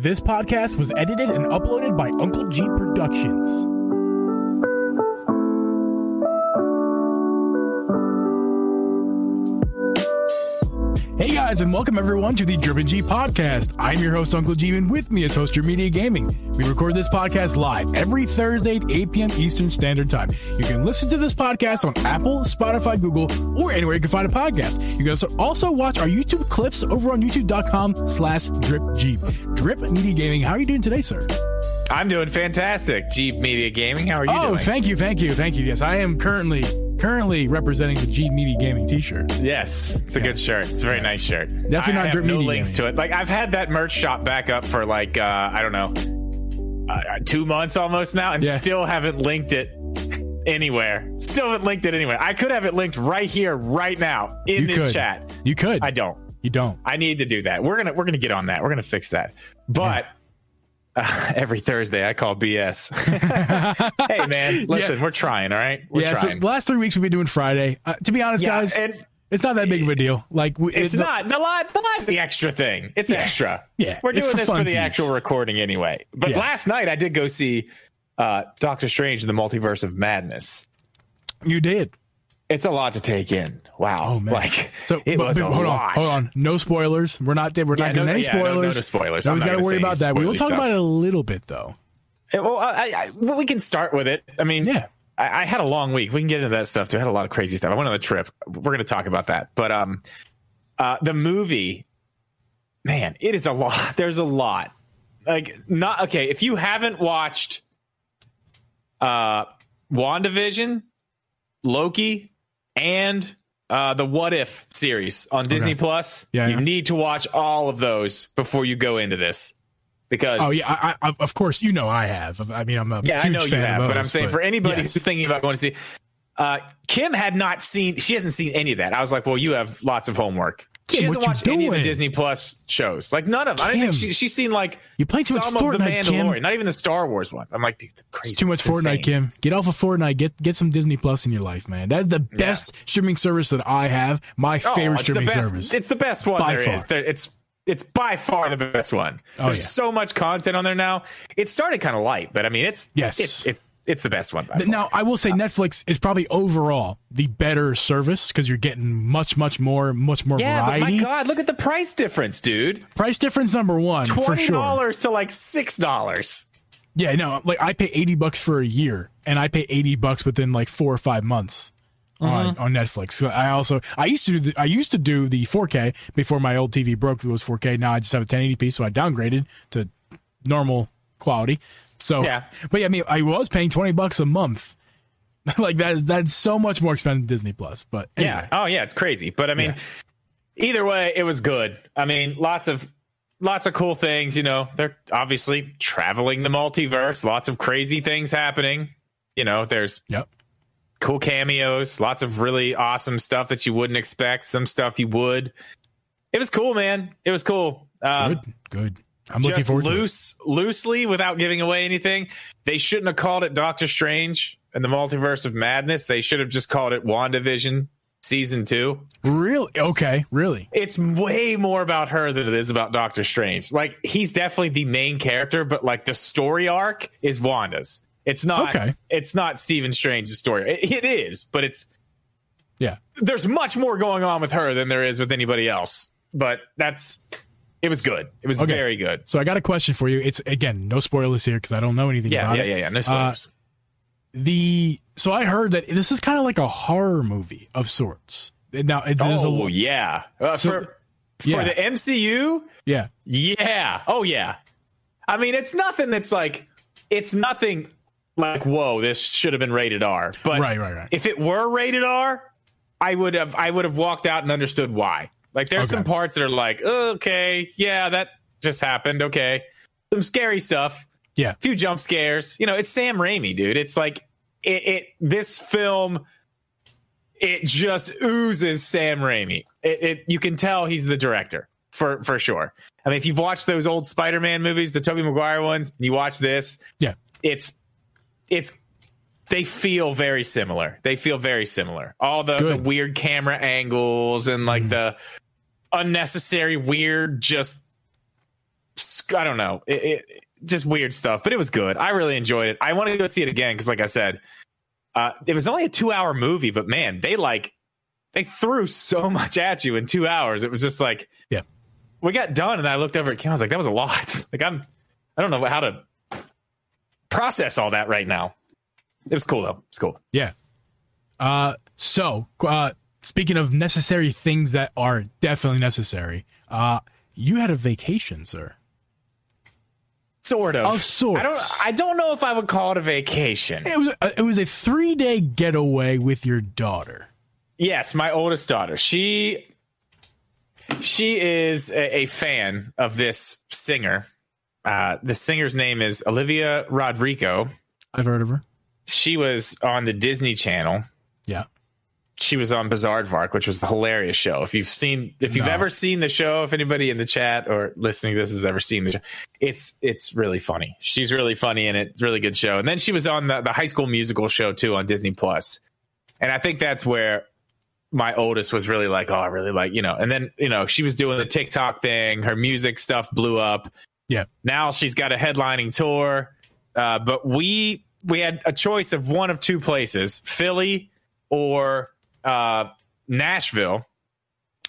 This podcast was edited and uploaded by Uncle Geeb Productions. Hey guys, and welcome everyone to the Drip and Geeb podcast. I'm your host, Uncle Geeb, and with me is Host Your Media Gaming. We record this podcast live every Thursday at 8 p.m. Eastern Standard Time. You can listen to this podcast on Apple, Spotify, Google, or anywhere you can find a podcast. You can also, watch our YouTube clips over on youtube.com slash dripg. Drip Media Gaming, how are you doing today, sir? I'm doing fantastic. Geeb Media Gaming. How are you oh, doing? thank you, thank you, thank you. Yes, I am currently currently representing the Geeb Media Gaming T-shirt. Yes, it's a good shirt. It's a very Yes. nice shirt. Definitely I not Drip no Media links Gaming. to it. Like I've had that merch shop back up for like uh, I don't know, uh, two months almost now, and Yeah. still haven't linked it anywhere. Still haven't linked it anywhere. I could have it linked right here, right now in You this could. chat. You could. I don't. you don't. I need to do that. We're gonna we're gonna get on that. We're gonna fix that. But uh, every Thursday I call BS. hey man, listen, Yeah. we're trying. All right, we're yeah, trying. the last three weeks we've been doing Friday. Uh, to be honest, Yeah, guys, and- it's not that big of a deal. Like we, It's the- not the live. The live's the extra thing. It's extra. Yeah, we're doing for this for the actual recording anyway. But Yeah. last night I did go see uh, Doctor Strange in the Multiverse of Madness. You did. It's a lot to take in. Wow. Oh man. Like so it was a hold lot. on, hold on. No spoilers. We're not. We're Yeah, not no- any yeah, no- no- spoilers. no spoilers. Nobody's not got to worry about that. We will talk stuff. about it a little bit though. Yeah, Well, I, I, well, we can start with it. I mean, Yeah. I, I had a long week. We can get into that stuff too. I had a lot of crazy stuff. I went on a trip. We're going to talk about that. But um, uh, the movie, man, it is a lot. There's a lot. Like, not okay. If you haven't watched uh, WandaVision, Loki, and uh, the What If series on Disney Plus, Yeah, you yeah. need to watch all of those before you go into this. Because Oh yeah, I, I, of course you know I have. I mean, I'm a yeah, I know you have, of but I'm those, saying for anybody yes. who's thinking about going to see, uh, Kim had not seen. She hasn't seen any of that. I was like, well, you have lots of homework. Kim, she hasn't what you watched any of the? Disney Plus shows. Like none of. them. I don't think she, she's seen like You play too much some of the Fortnite, Kim. Mandalorian, not even the Star Wars ones. I'm like, dude, crazy. It's too much It's Fortnite, insane. Kim. Get off of Fortnite. Get get some Disney Plus in your life, man. That's the best streaming service that I have. My Oh, favorite streaming service. It's the best one By there far. is. There- It's it's by far the best one. Oh, There's yeah. so much content on there now. It started kind of light, but I mean, it's Yes. it's it's, it's the best one. By Th- far. Now, I will say Netflix is probably overall the better service because you're getting much, much more, much more yeah, but variety. my God, look at the price difference, dude. Price difference number one twenty sure. dollars to like six dollars. Yeah, no, like I pay eighty bucks for a year, and I pay eighty bucks within like four or five months on Mm-hmm. on Netflix. So I also I used to do the, I used to do the 4K before my old TV broke. It was 4K. Now I just have a 1080p, so I downgraded to normal quality. So Yeah. but yeah, I mean I was paying twenty bucks a month. like that is that's so much more expensive than Disney Plus. But anyway. Yeah. Oh yeah, it's crazy. But I mean, either way, it was good. I mean, lots of lots of cool things. You know, they're obviously traveling the multiverse. Lots of crazy things happening. You know, there's Yep. cool cameos. Lots of really awesome stuff that you wouldn't expect. Some stuff you would. It was cool, man. It was cool. Um, Good. Good. I'm looking just forward to it. loose, loosely, without giving away anything. They shouldn't have called it Doctor Strange and the Multiverse of Madness. They should have just called it WandaVision season two. Really? Okay. Really? It's way more about her than it is about Doctor Strange. Like he's definitely the main character, but like the story arc is Wanda's. It's not. Okay. It's not Stephen Strange's story. It- it is, but it's Yeah. there's much more going on with her than there is with anybody else. But that's it was good. It was Okay. very good. So I got a question for you. It's again no spoilers here because I don't know anything Yeah, about yeah, it. yeah, yeah. No spoilers. the so I heard that this is kind of like a horror movie of sorts. Now it- there's oh a yeah. Uh, So- for for yeah. the MCU, yeah yeah. Oh yeah. I mean, it's nothing that's like it's nothing like whoa, this should have been rated R. But Right, right, right. if it were rated R, I would have I would have walked out and understood why. Like there's Okay. some parts that are like, okay, yeah, that just happened. Okay. Some scary stuff. yeah a few jump scares. You know, it's Sam Raimi, dude. It's like it, it this film it just oozes Sam Raimi. It, it you can tell he's the director for for sure. I mean, if you've watched those old Spider-Man movies, the Tobey Maguire ones, and you watch this, yeah it's it's they feel very similar. They feel very similar. All the, the weird camera angles and like mm-hmm. the unnecessary weird just I don't know, it, it, just weird stuff, but it was good. I really enjoyed it. I want to go see it again because, like I said, uh, it was only a two hour movie, but man, they like they threw so much at you in two hours. It was just like, yeah, we got done, and I looked over at Kim. I was like, that was a lot. like I'm, I don't know how to process all that right now. It was cool though. It's cool. Yeah. Uh, so uh, speaking of necessary things that are definitely necessary, uh, you had a vacation, sir. Sort of. Of sorts. I don't. I don't know if I would call it a vacation. It was a, it was a three day getaway with your daughter. Yes, my oldest daughter. She she is a, a fan of this singer. Uh, the singer's name is Olivia Rodrigo. I've heard of her. She was on the Disney Channel. She was on Bizaardvark, which was a hilarious show. If you've seen, if you've No. ever seen the show, if anybody in the chat or listening to this has ever seen the show, it's it's really funny. She's really funny and it's a really good show. And then she was on the, the High School Musical show too on Disney Plus, and I think that's where my oldest was really like, oh, I really like, you know. And then you know she was doing the TikTok thing. Her music stuff blew up. Yeah. Now she's got a headlining tour, uh, but we we had a choice of one of two places: Philly or uh, Nashville.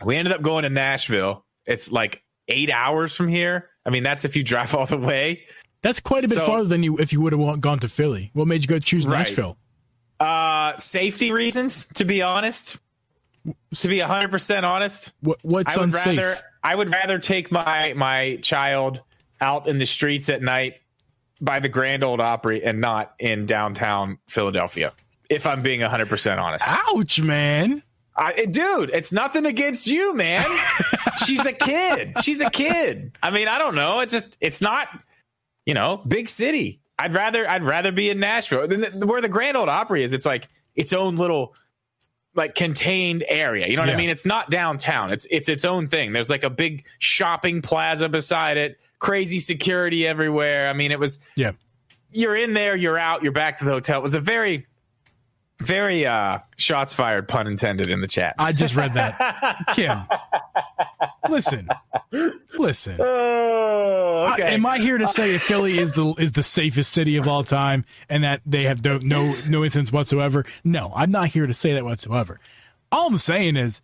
We ended up going to Nashville. It's like eight hours from here. I mean, that's if you drive all the way. That's quite a bit So- farther than you if you would have gone to Philly. What made you go choose Right. Nashville? Uh, safety reasons, to be honest. To be hundred percent honest, What what's I would unsafe? rather I would rather take my my child out in the streets at night by the Grand Ole Opry and not in downtown Philadelphia. If I'm being hundred percent honest, Ouch, man. I, dude, it's nothing against you, man. She's a kid. She's a kid. I mean, I don't know. It's just it's not, you know, big city. I'd rather I'd rather be in Nashville. Than Where the Grand Ole Opry is, it's like its own little like contained area. You know what Yeah. I mean? It's not downtown. It's it's its own thing. There's like a big shopping plaza beside it. Crazy security everywhere. I mean, it was Yeah. you're in there, you're out, you're back to the hotel. It was a very, very uh shots fired, pun intended in the chat. I just read that. Kim. Listen. Listen. oh, I- am I here to say that Philly is the is the safest city of all time and that they have no no, no incidents whatsoever? No, I'm not here to say that whatsoever. All I'm saying is,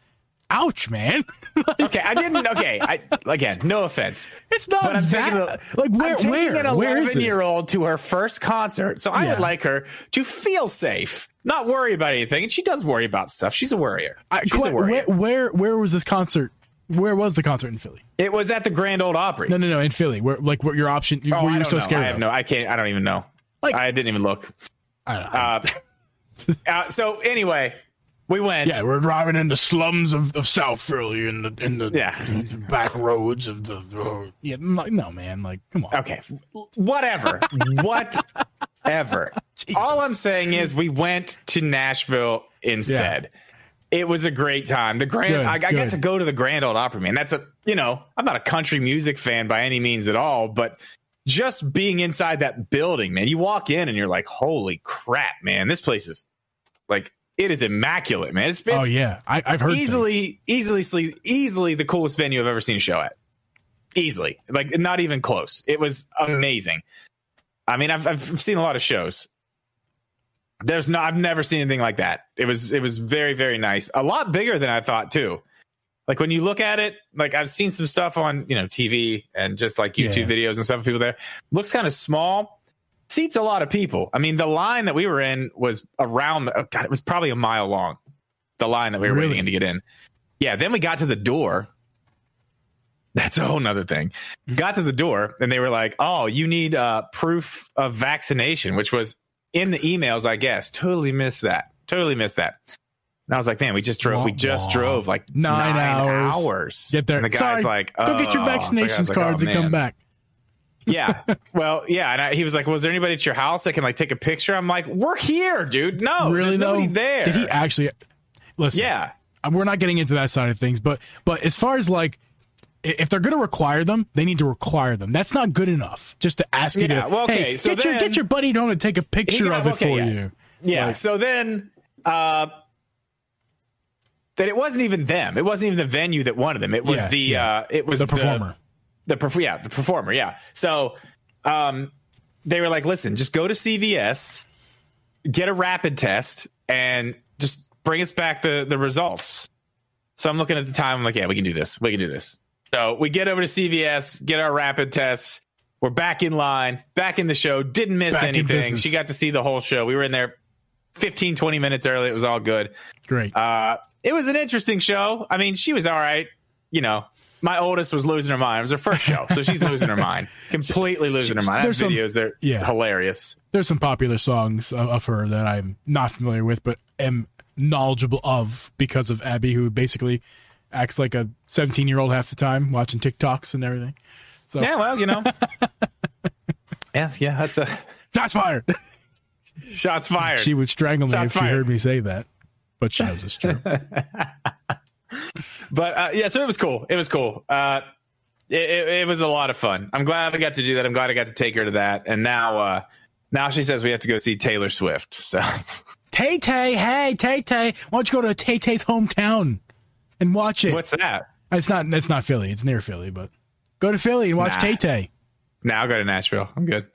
ouch, man. okay, I didn't. Okay, I again, no offense. it's not But I'm that. taking a, like where I'm taking where an where is 11 it? year old to her first concert, so I Yeah. would like her to feel safe, not worry about anything. And she does worry about stuff. She's a worrier. I- She's qu- a worrier. where, where where was this concert? Where was the concert in Philly? It was at the Grand Ole Opry. No, no, no, in Philly. Where like what your option? oh, where I you're so know. scared I have of? no. I can't. I don't even know. Like- I didn't even look. I don't know. Uh, uh, so anyway, we went. yeah, we're driving in the slums of, of South Philly in the in the Yeah. back roads of the. oh, yeah, no, no, man. Like, come on. Okay, whatever, whatever. All I'm saying is we went to Nashville instead. It was a great time. The grand, Good, I, I got to go to the Grand Ole Opry. Man, that's a you know, I'm not a country music fan by any means at all, but just being inside that building, man, you walk in and you're like, holy crap, man, this place is like it is immaculate, man. It's been Oh yeah, I, I've heard things. easily, easily, easily the coolest venue I've ever seen a show at. Easily, like not even close. It was amazing. I mean, I've I've seen a lot of shows. There's no, I've never seen anything like that. It was it was very very nice. A lot bigger than I thought too. Like when you look at it, like I've seen some stuff on you know TV and just like YouTube Yeah. videos and stuff of people there. Looks kind of small. Seats a lot of people. I mean, the line that we were in was around. The, oh God, it was probably a mile long. The line that we were Really? waiting in to get in. Yeah. Then we got to the door. That's a whole nother thing. Got to the door and they were like, "Oh, you need uh, proof of vaccination," which was in the emails, I guess. Totally missed that. Totally missed that. And I was like, "Man, we just drove. we just wah. drove like Nine nine, hours. hours. Get there. And the guy's Sorry, like, Go get your "Oh." Vaccinations like, cards "Oh, and come back. Yeah. Well, yeah. And I, he was like, "Was there anybody at your house that can like take a picture?" I'm like, "We're here, dude. No, really there's nobody there." Did he actually? Listen. yeah. we're not getting into that side of things, but but as far as like if they're going to require them, they need to require them. That's not good enough. Just to ask you Yeah, to, well, okay, hey, so get your then- get your buddy home to take a picture got- of it okay, for yeah. you. Yeah. Like- so then, uh, that it wasn't even them. It wasn't even the venue that wanted them. It was Yeah, the uh, it was The performer. The perf- yeah the performer yeah. So um, they were like, listen, just go to CVS, get a rapid test, and just bring us back the the results. So I'm looking at the time. I'm like, yeah, we can do this. We can do this. So we get over to CVS, get our rapid tests. We're back in line, back in the show. Didn't miss Back anything. She got to see the whole show. We were in there 15, 20 minutes early. It was all good. Great. Uh, it was an interesting show. I mean, she was all right. You know, my oldest was losing her mind. It was her first show, so she's losing her mind, completely losing her mind. That There's some- videos are yeah. hilarious. There's some popular songs of, of her that I'm not familiar with, but am knowledgeable of because of Abby, who basically acts like a 17 year old half the time, watching TikToks and everything. So Yeah, well, you know. yeah, yeah, that's a shots fired. shots fired. she would strangle me Shots if she heard me say that, but she knows it's true. But uh, yeah, so it was cool. It was cool. Uh, it, it, it was a lot of fun. I'm glad I got to do that. I'm glad I got to take her to that. And now, uh, now she says we have to go see Taylor Swift. So Tay Tay, hey Tay Tay, why don't you go to Tay Tay's hometown and watch it? what's that? It's not. It's not Philly. It's near Philly, but go to Philly and watch Nah. Tay Tay. Now I'll go to Nashville. I'm good.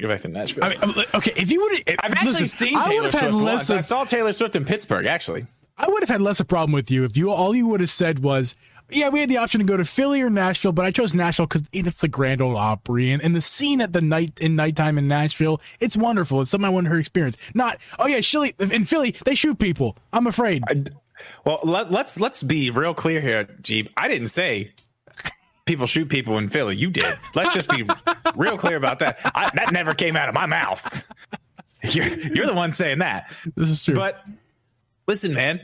Go back to Nashville. I mean, okay, if you would, I've actually seen Taylor Swift less I saw Taylor Swift in Pittsburgh, actually. I would have had less of a problem with you if you all you would have said was, yeah, we had the option to go to Philly or Nashville, but I chose Nashville because it's the Grand Ole Opry and, and the scene at the night in nighttime in Nashville. It's wonderful. It's something I wanted her experience. Not, oh yeah, Philly in Philly they shoot people. I'm afraid. Well, let, let's let's be real clear here, Geeb. I didn't say people shoot people in Philly. You did. Let's just be real clear about that. I, that never came out of my mouth. You're, you're the one saying that. this is true. But listen, man,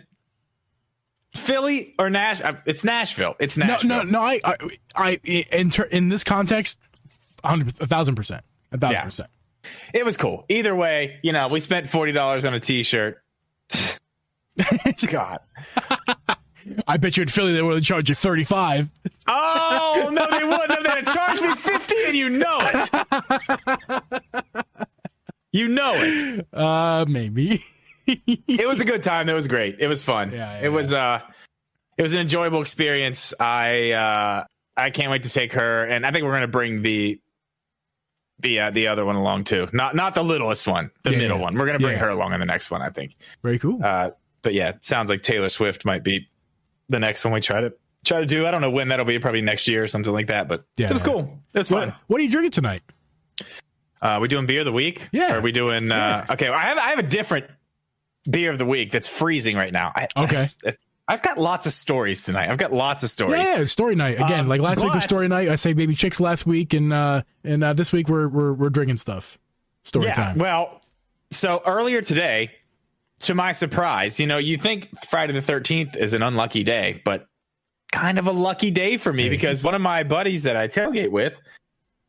Philly or Nash? It's Nashville. It's no, Nashville. no, no. no. I, I, I in ter- in this context, a hundred, a thousand percent, a thousand Yeah. percent. It was cool. Either way, you know, we spent forty dollars on a T-shirt. God. I bet you in Philly they would charge you thirty five. Oh no, they wouldn't. They'd charge me fifty, and you know it. You know it. Uh, maybe. It was a good time. It was great. It was fun. Yeah, yeah, it was uh, it was an enjoyable experience. I uh, I can't wait to take her, and I think we're gonna bring the the uh, the other one along too. Not not the littlest one, the Yeah, middle yeah. one. We're gonna bring Yeah. her along in the next one. I think. Very cool. Uh, but yeah, sounds like Taylor Swift might be the next one we try to try to do. I don't know when that'll be. Probably next year or something like that. But Yeah. it was cool. It was fun. what, what are you drinking tonight? Uh, we doing beer of the week? Yeah. Or are we doing? Uh, okay, I have I have a different beer of the week that's freezing right now. I, Okay. I, have got lots of stories tonight. I've got lots of stories. Yeah, story night again. Um, like last week was story night. I say baby chicks last week, and uh, and uh, this week we're we're we're drinking stuff. Story Yeah, time. Well, so earlier today, to my surprise, you know, you think Friday the 13th is an unlucky day, but kind of a lucky day for me because one of my buddies that I tailgate with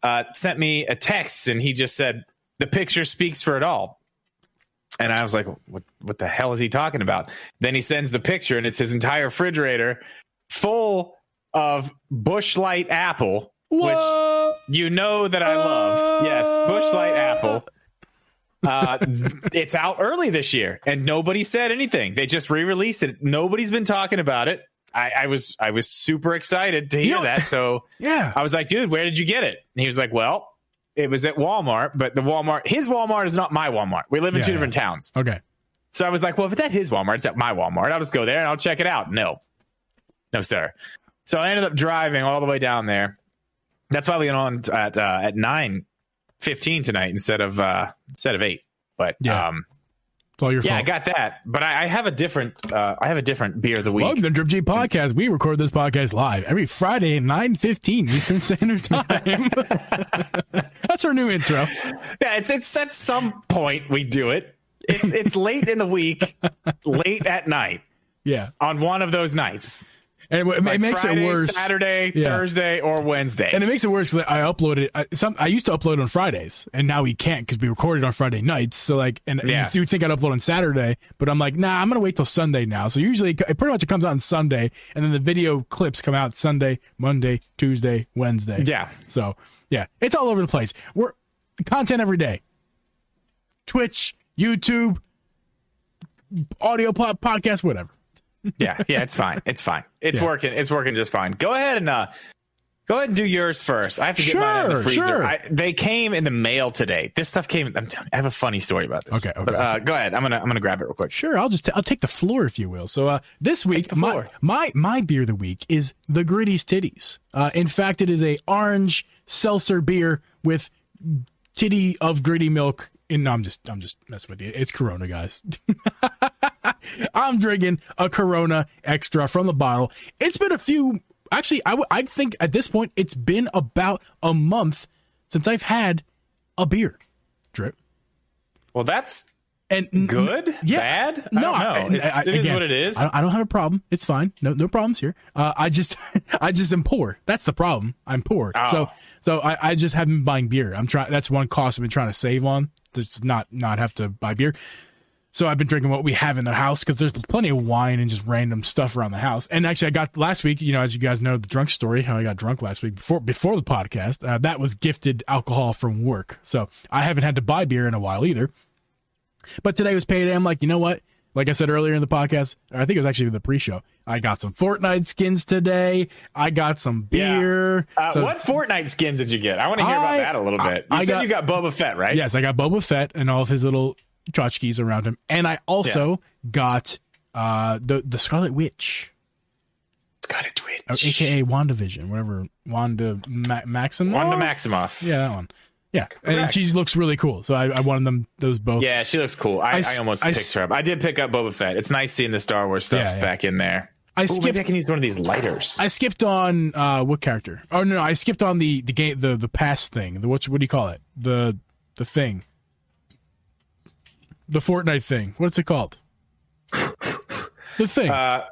uh, sent me a text and he just said, the picture speaks for it all. And I was like, what, what the hell is he talking about? Then he sends the picture and it's his entire refrigerator full of Busch Light apple, which you know that I love. Yes, Busch Light apple. Uh, it's out early this year, and nobody said anything. They just re-released it. Nobody's been talking about it. I, I was I was super excited to hear know- that. So yeah. I was like, dude, where did you get it? And he was like, well, it was at Walmart, but the Walmart, his Walmart is not my Walmart. We live in Yeah, two yeah. different towns. Okay. So I was like, well, if it's at his Walmart, it's at my Walmart. I'll just go there and I'll check it out. No, no, sir. So I ended up driving all the way down there. That's why we went on at uh, at nine fifteen tonight instead of uh, instead of eight. But Yeah. um, It's all your yeah, I got that. But I, I have a different uh, I have a different beer of the week. Welcome to Drip G Podcast. We record this podcast live every Friday at nine fifteen Eastern Standard Time. That's our new intro. Yeah, it's it's at some point we do it. It's it's late in the week, late at night Yeah, on one of those nights. And it, it makes Friday, it worse. Saturday, Yeah. Thursday, or Wednesday. And it makes it worse because I uploaded. I, some I used to upload on Fridays, and now we can't because we recorded on Friday nights. So like, and Yeah. you would think I'd upload on Saturday, but I'm like, nah, I'm gonna wait till Sunday now. So usually, it pretty much it comes out on Sunday, and then the video clips come out Sunday, Monday, Tuesday, Wednesday. yeah. So yeah, it's all over the place. We're content every day. Twitch, YouTube, audio pod, podcast, whatever. Yeah, yeah, it's fine. It's fine. It's Yeah. working. It's working just fine. Go ahead and uh, Go ahead and do yours first. I have to get mine out of the freezer. sure. I, they came in the mail today. This stuff came. I'm telling you, I have a funny story about this. Okay, okay. But, uh, go ahead. I'm gonna I'm gonna grab it real quick. Sure, I'll just i I'll take the floor if you will. So uh, this week, my, my my beer of the week is the Gritty's Titties. Uh, in fact, it is a orange seltzer beer with titty of gritty milk. In no, I'm just I'm just messing with you. It's Corona, guys. I'm drinking a Corona extra from the bottle. It's been a few. Actually, I I think at this point it's been about a month since I've had a beer. Drip. Well, that's And n- good. Yeah. Bad. I No, don't know. It's, I- it is again, what it is. I, I don't have a problem. It's fine. No, no problems here. Uh, I just, I just am poor. That's the problem. I'm poor. Oh. So, so I, I just haven't been buying beer. I'm trying. That's one cost I've been trying to save on. Just not, not have to buy beer. So I've been drinking what we have in the house because there's plenty of wine and just random stuff around the house. And actually, I got last week. You know, as you guys know, the drunk story, how I got drunk last week before before the podcast. Uh, that was gifted alcohol from work. So I haven't had to buy beer in a while either. But today was payday. I'm like, you know what? Like I said earlier in the podcast, or I think it was actually the pre-show. I got some Fortnite skins today. I got some Yeah. beer. Uh, So- what Fortnite skins did you get? I want to hear I- about that a little I- bit. You I said got- you got Boba Fett, right? Yes, I got Boba Fett and all of his little tchotchkes around him, and I also got uh, the the Scarlet Witch, Got a Twitch. or aka WandaVision, whatever Wanda Ma- Maximoff. Wanda Maximoff. Yeah, that one. Yeah, and she looks really cool. So I, I wanted them those both. Yeah, she looks cool. I almost I picked her up. I did pick up Boba Fett. It's nice seeing the Star Wars stuff Yeah, yeah. back in there. I Ooh, maybe I can use one of these lighters. I skipped on uh, what character? Oh no, no, I skipped on the the game the the past thing. The what what do you call it? The the thing. The Fortnite thing. What's it called? The thing. Uh,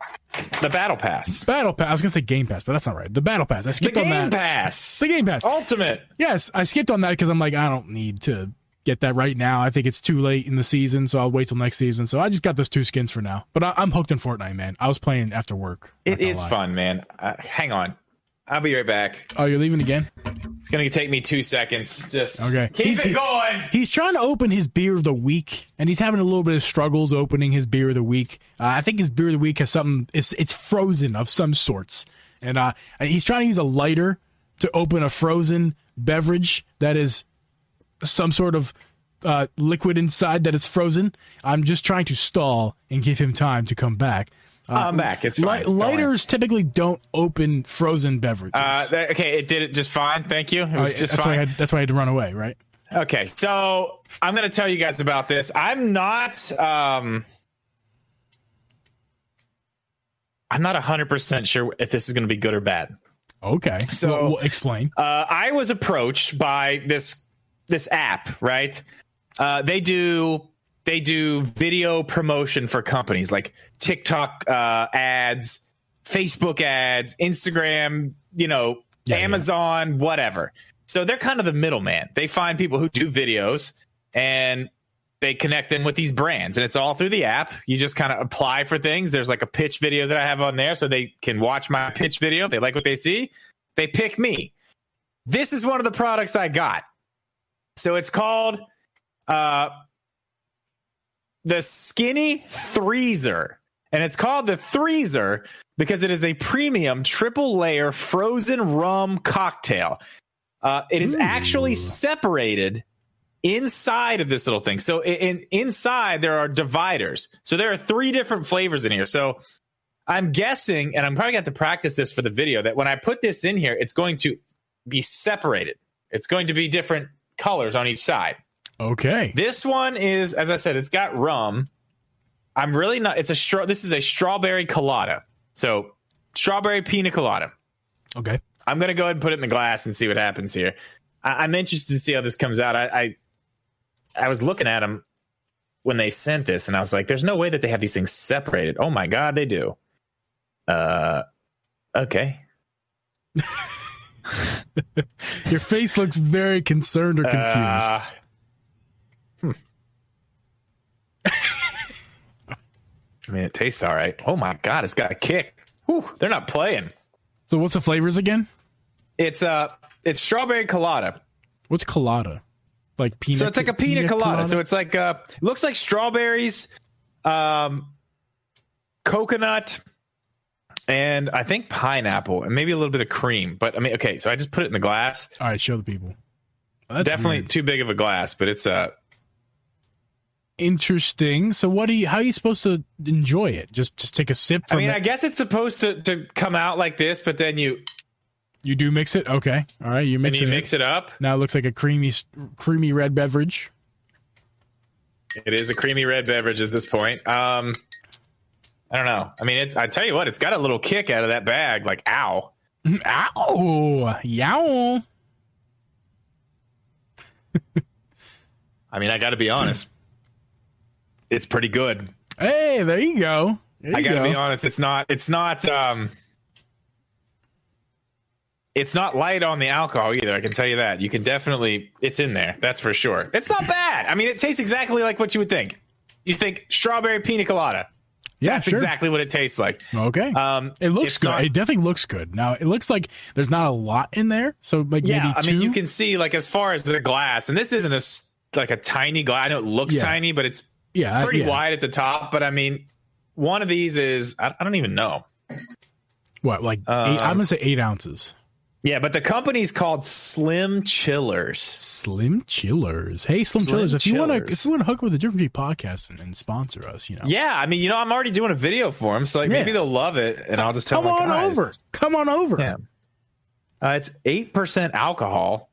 the Battle Pass. Battle Pass. I was gonna say Game Pass, but that's not right. The Battle Pass. I skipped on that. The game. Pass. The Game Pass. Ultimate. Yes, I skipped on that because I'm like, I don't need to get that right now. I think it's too late in the season, so I'll wait till next season. So I just got those two skins for now. But I, I'm hooked in Fortnite, man. I was playing after work. It is lie. fun, man. Uh, hang on. I'll be right back. Oh, you're leaving again? It's going to take me two seconds. Just Okay. keep He's- it going. He's trying to open his beer of the week, and he's having a little bit of struggles opening his beer of the week. Uh, I think his beer of the week has something. It's it's frozen of some sorts, and uh, he's trying to use a lighter to open a frozen beverage that is some sort of uh, liquid inside that is frozen. I'm just trying to stall and give him time to come back. Uh, I'm back. It's li- fine. Don't lighters typically don't open frozen beverages. Uh, that- okay, it did it just fine. Thank you. It was Oh, just that's why I fine. had, that's why I had to run away, right? Okay, so I'm going to tell you guys about this. I'm not. Um, I'm not 100% sure if this is going to be good or bad. Okay, So- Well, well, explain. Uh, I was approached by this this app, right? Uh, they do they do video promotion for companies like TikTok uh, ads, Facebook ads, Instagram, you know, Yeah, yeah. Amazon, whatever. So they're kind of the middleman. They find people who do videos and they connect them with these brands and it's all through the app. You just kind of apply for things. There's like a pitch video that I have on there so they can watch my pitch video. If They like what they see. They pick me. This is one of the products I got. So it's called uh the Skinny Freezer. And it's called the Freezer because it is a premium triple layer frozen rum cocktail. Uh, it is Ooh. actually separated inside of this little thing. So in, in inside there are dividers. So there are three different flavors in here. So I'm guessing, and I'm probably going to have to practice this for the video, that when I put this in here, it's going to be separated. It's going to be different colors on each side. Okay. This one is, as I said, it's got rum. I'm really not. It's a straw. This is a strawberry colada. So strawberry pina colada. Okay. I'm gonna go ahead and put it in the glass and see what happens here. I, I'm interested to see how this comes out. I, I I was looking at them when they sent this, and I was like, "There's no way that they have these things separated." Oh my god, they do. Uh, okay. Your face looks very concerned or confused. Uh, I mean, it tastes all right. Oh my god, it's got a kick. Whew, they're not playing. so what's the flavors again? It's uh, it's strawberry colada. What's colada? Like pina. So it's like a pina, colada. So it's like uh, looks like strawberries, um, coconut, and I think pineapple and maybe a little bit of cream. But I mean, okay, so I just put it in the glass. All right, show the people. Oh, that's Definitely weird. too big of a glass, but it's a uh, interesting. So what do you how are you supposed to enjoy it? Just just take a sip I mean, it? I guess it's supposed to to come out like this, but then you you do mix it. Okay. All right, you mix you it. mix it up. Now it looks like a creamy creamy red beverage. It is a creamy red beverage at this point. Um I don't know. I mean, it's. I tell you what, it's got a little kick out of that bag. Like, ow, ow, yow. I mean, I got to be honest. It's pretty good. Hey, there you go. There I got to be honest. It's not. It's not. Um, it's not light on the alcohol either. I can tell you that. You can definitely. It's in there. That's for sure. It's not bad. I mean, it tastes exactly like what you would think. You think strawberry pina colada. Yeah, that's sure. exactly what it tastes like. Okay. Um, it looks good. Not, it definitely looks good. Now it looks like there's not a lot in there. So like yeah, I mean you can see like as far as the glass, and this isn't a like a tiny glass. I know it looks yeah. tiny, but it's yeah pretty yeah. wide at the top. But I mean, one of these is I, I don't even know. What like um, eight, I'm gonna say eight ounces. Yeah, but the company's called Slim Chillers. Slim Chillers. Hey, Slim, Slim Chillers, if you want to, if you want to hook up with the Different G podcast and, and, sponsor us, you know. Yeah, I mean, you know, I'm already doing a video for them, so like yeah. maybe they'll love it, and I'll just tell Come them. Come on over. Come on over. Yeah. Uh, it's eight percent alcohol.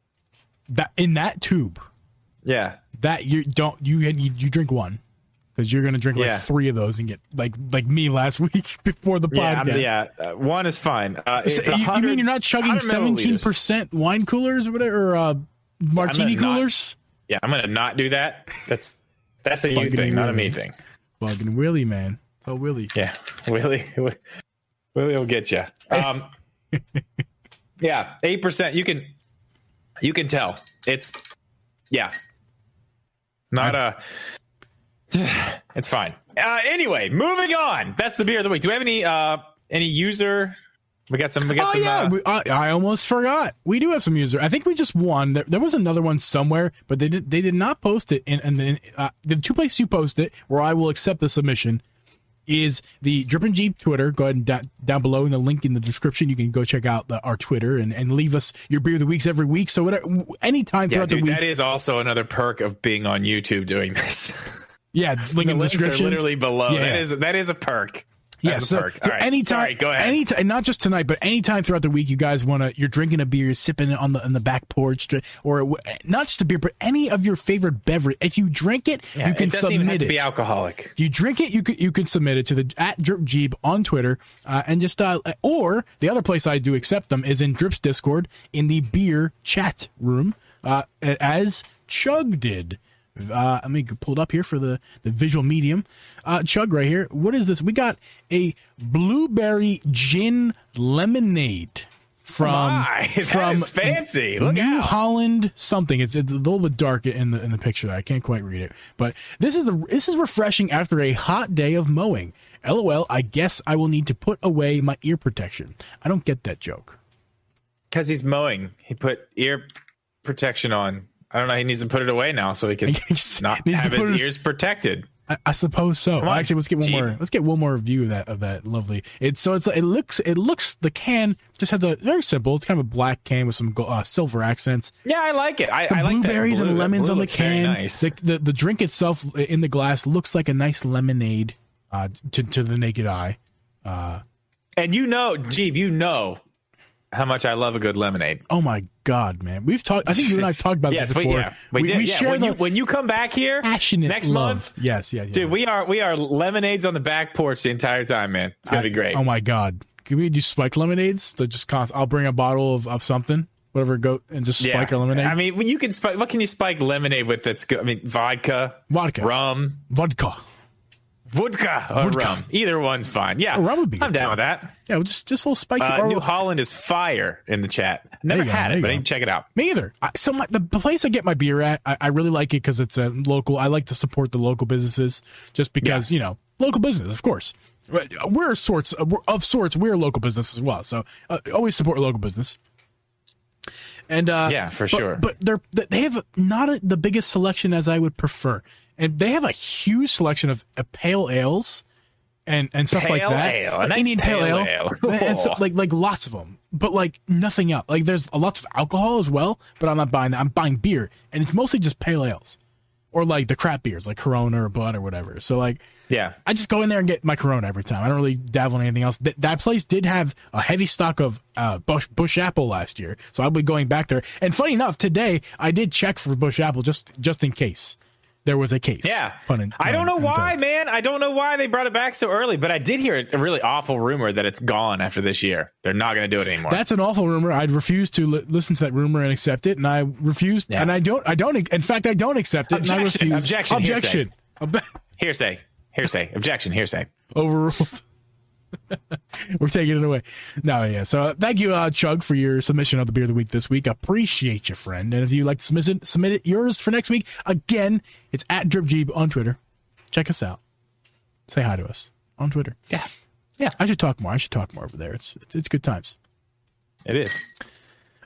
That in that tube. Yeah. That you don't you you, you drink one because you're going to drink like yeah. three of those and get like like me last week before the podcast. Yeah, yeah. Uh, one is fine. Uh, so you, mean you're not chugging seventeen percent wine coolers or whatever, or uh, martini yeah, coolers? Not, yeah, I'm going to not do that. That's that's a you thing, not a me thing. Fucking Willie, man. Oh, Willie. Yeah, Willie. Willie will get you. Um, yeah, eight percent. You can you can tell it's yeah, not a it's fine. Uh, anyway, moving on. That's the beer of the week. Do we have any uh any user? We got some. We got oh some, yeah, uh, we, I, I, almost forgot. We do have some user. I think we just won. There, there was another one somewhere, but they did they did not post it. And and then uh, the two places you post it, where I will accept the submission, is the Drip and Geeb Twitter. Go ahead and da- down below in the link in the description, you can go check out the, our Twitter and, and leave us your beer of the weeks every week. So whatever, anytime yeah, throughout dude, the week. That is also another perk of being on YouTube doing this. Yeah, link the in the description. literally below. Yeah. That is that is a perk. Yeah, so, so right. anytime, Sorry, go ahead. Anytime, not just tonight, but anytime throughout the week, you guys want to, you're drinking a beer, you're sipping it on the on the back porch, or not just a beer, but any of your favorite beverage. If you drink it, yeah, you can it submit it. be alcoholic. If you drink it, you can you can submit it to the at Drip Geeb on Twitter, uh, and just uh, or the other place I do accept them is in Drips Discord in the beer chat room, uh, as Chug did. Uh, let me pull it up here for the, the visual medium. Uh, Chug right here. What is this? We got a blueberry gin lemonade from oh from fancy. Look New out. Holland something. It's, it's a little bit dark in the in the picture. I can't quite read it, but this is the this is refreshing after a hot day of mowing. LOL. I guess I will need to put away my ear protection. I don't get that joke. Because he's mowing, he put ear protection on. I don't know. He needs to put it away now so he can not have his ears protected. I, I suppose so. Actually, let's get one more. Let's get one more view of that of that lovely. It's so it's it looks it looks the can just has a very simple. It's kind of a black can with some uh, silver accents. Yeah, I like it. I, the I like blueberries blue, and lemons on the can. Nice. The, the, the drink itself in the glass looks like a nice lemonade uh, to to the naked eye. Uh, and you know, Geeb, you know how much I love a good lemonade. Oh my god, man! We've talked. I think you and I talked about yes, this before. yeah, we, we, did. We yeah. share when, you, when you come back here next love. month. Yes, yeah, yeah, dude. We are we are lemonades on the back porch the entire time, man. It's gonna I, be great. Oh my god, can we do spike lemonades? That just cost. I'll bring a bottle of, of something. Whatever, go and just yeah. spike our lemonade. I mean, you can spike. What can you spike lemonade with? That's good. I mean, vodka, vodka, rum, vodka. Vodka or Vodka. rum. Either one's fine. Yeah. Oh, rum would be I'm down too. with that. Yeah, well, just just a little spiky. Uh, New Holland is fire in the chat. Never had it, but I need to check it out. Me either. I, so my, the place I get my beer at, I, I really like it because it's a local. I like to support the local businesses just because, yeah. you know, local business, of course. We're sorts of, of sorts. We're a local business as well. So uh, always support local business. And uh, yeah, for but, sure. But they're they have not a, the biggest selection as I would prefer and they have a huge selection of, pale ales and and stuff like Pale that. ale, Like nice Indian pale, pale ale, ale. and so, like like lots of them, but like nothing else. Like there's lots of alcohol as well, but I'm not buying that. I'm buying beer, and it's mostly just pale ales, or like the crap beers, like Corona or Bud or whatever. So like Yeah. I just go in there and get my Corona every time. I don't really dabble in anything else. Th- that place did have a heavy stock of uh, Busch, Busch Apple last year, so I'll be going back there. And funny enough, today I did check for Busch Apple just just in case there was a case. Yeah. Pun in- I don't know why, intended. man. I don't know why they brought it back so early, but I did hear a really awful rumor that it's gone after this year. They're not going to do it anymore. That's an awful rumor. I'd refuse to li- listen to that rumor and accept it, and I refused, Yeah. and I don't. I don't. In fact, I don't accept it, and I Objection. refuse. Objection. Objection. Ob- hearsay. Hearsay. Objection. Hearsay. Overruled. We're taking it away. No, yeah. So uh, thank you, uh, Chug, for your submission of the beer of the week this week. Appreciate you, friend. And if you'd like to submit it, submit it yours for next week, again, it's at DripGeeb on Twitter. Check us out. Say hi to us on Twitter. Yeah. Yeah. I should talk more. I should talk more over there. It's it's good times. It is.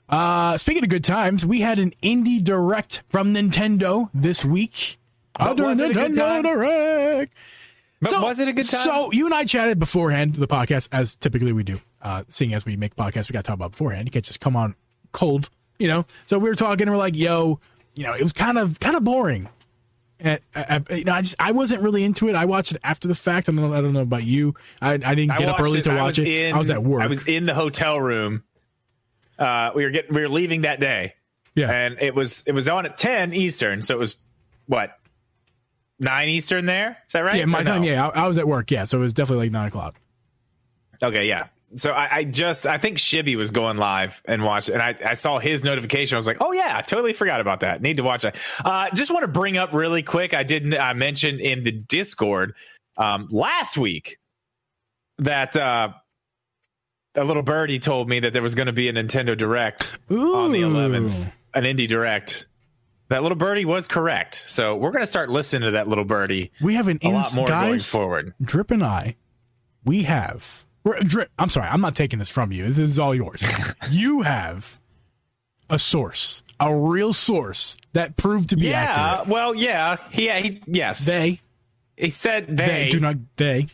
Uh, speaking of good times, we had an indie direct from Nintendo this week. But was it a good time? Direct. But was it a good time? So you and I chatted beforehand the podcast, as typically we do. Uh, seeing as we make podcasts, we got to talk about beforehand. You can't just come on cold, you know. So we were talking, and we're like, "Yo, you know, it was kind of kind of boring." And, uh, uh, you know, I just I wasn't really into it. I watched it after the fact. I don't know, I don't know about you. I, I didn't I get up early it. to watch it. In, I was at work. I was in the hotel room. Uh, we were getting we were leaving that day, yeah, and it was it was on at ten Eastern, so it was what nine Eastern there. Is that right? yeah. My Or time, no? yeah. I, I was at work. Yeah, so it was definitely like nine o'clock. Okay, yeah. So I, I just I think Shibby was going live and watched, and I, I saw his notification. I was like, oh yeah, I totally forgot about that. Need to watch that. Uh, just want to bring up really quick. I didn't I mentioned in the Discord um, last week that uh, a little birdie told me that there was going to be a Nintendo Direct on the 11th, an indie Direct. That little birdie was correct. So we're going to start listening to that little birdie We have an a lot ins- more going forward. Drip and I, we have. Drip, I'm sorry, I'm not taking this from you. This is all yours. you have a source, a real source that proved to be Yeah. accurate. Well, yeah. He, he yes. They, He said they, they, do not. They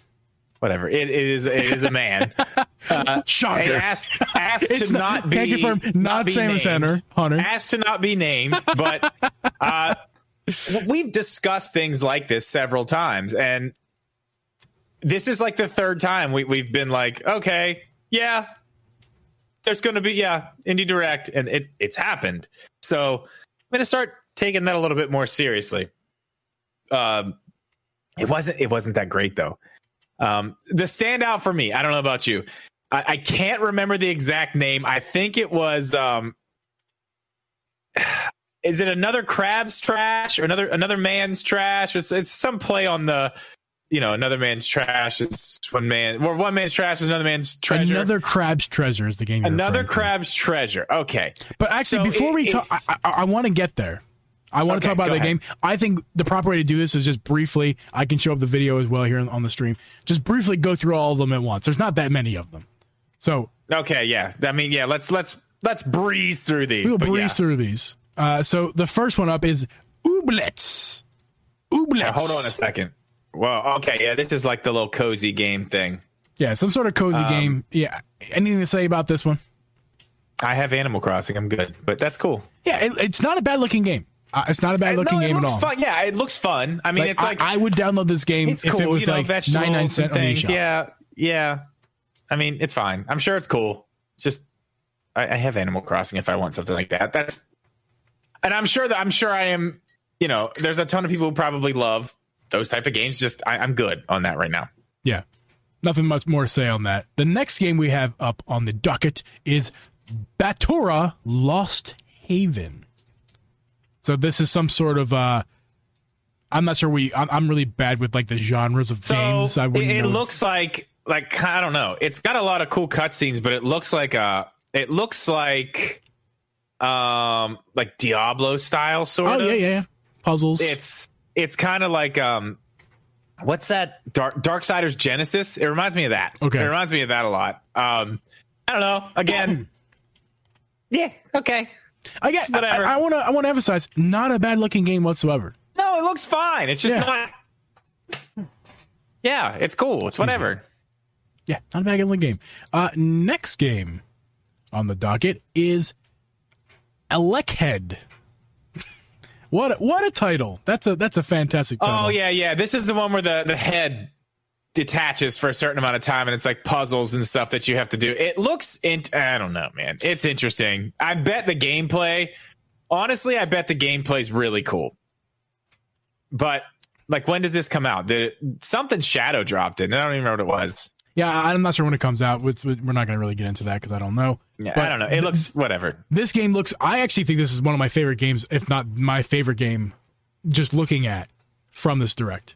whatever. It, it is it is a man. and shocker. asked asked It's to not, be can't confirm. Not, be Samus named. Hunter. Hunter. Asked to not be named, but uh, we've discussed things like this several times, and this is like the third time we we've been like, okay, yeah, there's going to be yeah indie direct, and it it's happened. So I'm going to start taking that a little bit more seriously. Um, it wasn't it wasn't that great though. Um, the standout for me, I don't know about you. I, I can't remember the exact name. I think it was um is it another crab's trash or another another man's trash? It's it's some play on the you know, another man's trash is one man or one man's trash is another man's treasure. Another crab's treasure is the game. Another referring to. crab's treasure. Okay. But actually, So before it- we talk, I, I, I want to get there. I want to talk about ahead. game. I think the proper way to do this is just briefly. I can show up the video as well here on, on the stream. Just briefly go through all of them at once. There's not that many of them, so Okay, yeah. I mean, yeah, let's let's let's breeze through these. we'll breeze yeah. through these. Uh, so the first one up is Ooblets. Ooblets. Now, hold on a second. Well, okay, yeah, this is like the little cozy game thing. Yeah, some sort of Um, cozy game. Yeah. Anything to say about this one? I have Animal Crossing. I'm good, but that's cool. Yeah, it, it's not a bad looking game. Uh, it's not a bad looking no, game at all. fun. Yeah, it looks fun. I mean, Like, it's like I, I would download this game if cool. it was you know, like 99 and cent on things. Yeah, yeah. I mean, it's fine. I'm sure it's cool. It's just I, I have Animal Crossing if I want something like that. That's and I'm sure that I'm sure I am. You know, there's a ton of people who probably love those type of games. Just I, I'm good on that right now. Yeah. Nothing much more to say on that. The next game we have up on the docket is Batora Lost Haven. So this is some sort of uh I'm not sure we I'm, I'm really bad with like the genres of So games. I it, wouldn't it know. looks like like I don't know. It's got a lot of cool cutscenes, but it looks like a it looks like um like Diablo style sort Oh of. yeah, yeah, yeah. Puzzles. It's it's kind of like um what's that Dark Darksiders Genesis? It reminds me of that. Okay. It reminds me of that a lot. Um I don't know. Again, yeah, okay. I get whatever. I, want to I want to emphasize not a bad looking game whatsoever. No, it looks fine. It's just Yeah. not Yeah, it's cool. It's whatever. Yeah, not a bad looking game. Uh, next game on the docket is ElecHead. what what a title! That's a that's a fantastic title. Oh yeah, yeah. This is the one where the the head detaches for a certain amount of time and it's like puzzles and stuff that you have to do. It looks in I don't know, man. It's interesting. I bet the gameplay honestly, I bet the gameplay's really cool. But like when does this come out? Did it, something shadow dropped in? I don't even remember what it was. Yeah, I'm not sure when it comes out. We're not going to really get into that because I don't know. Yeah, but I don't know. It looks whatever. This game looks. I actually think this is one of my favorite games, if not my favorite game. Just looking at from this direct,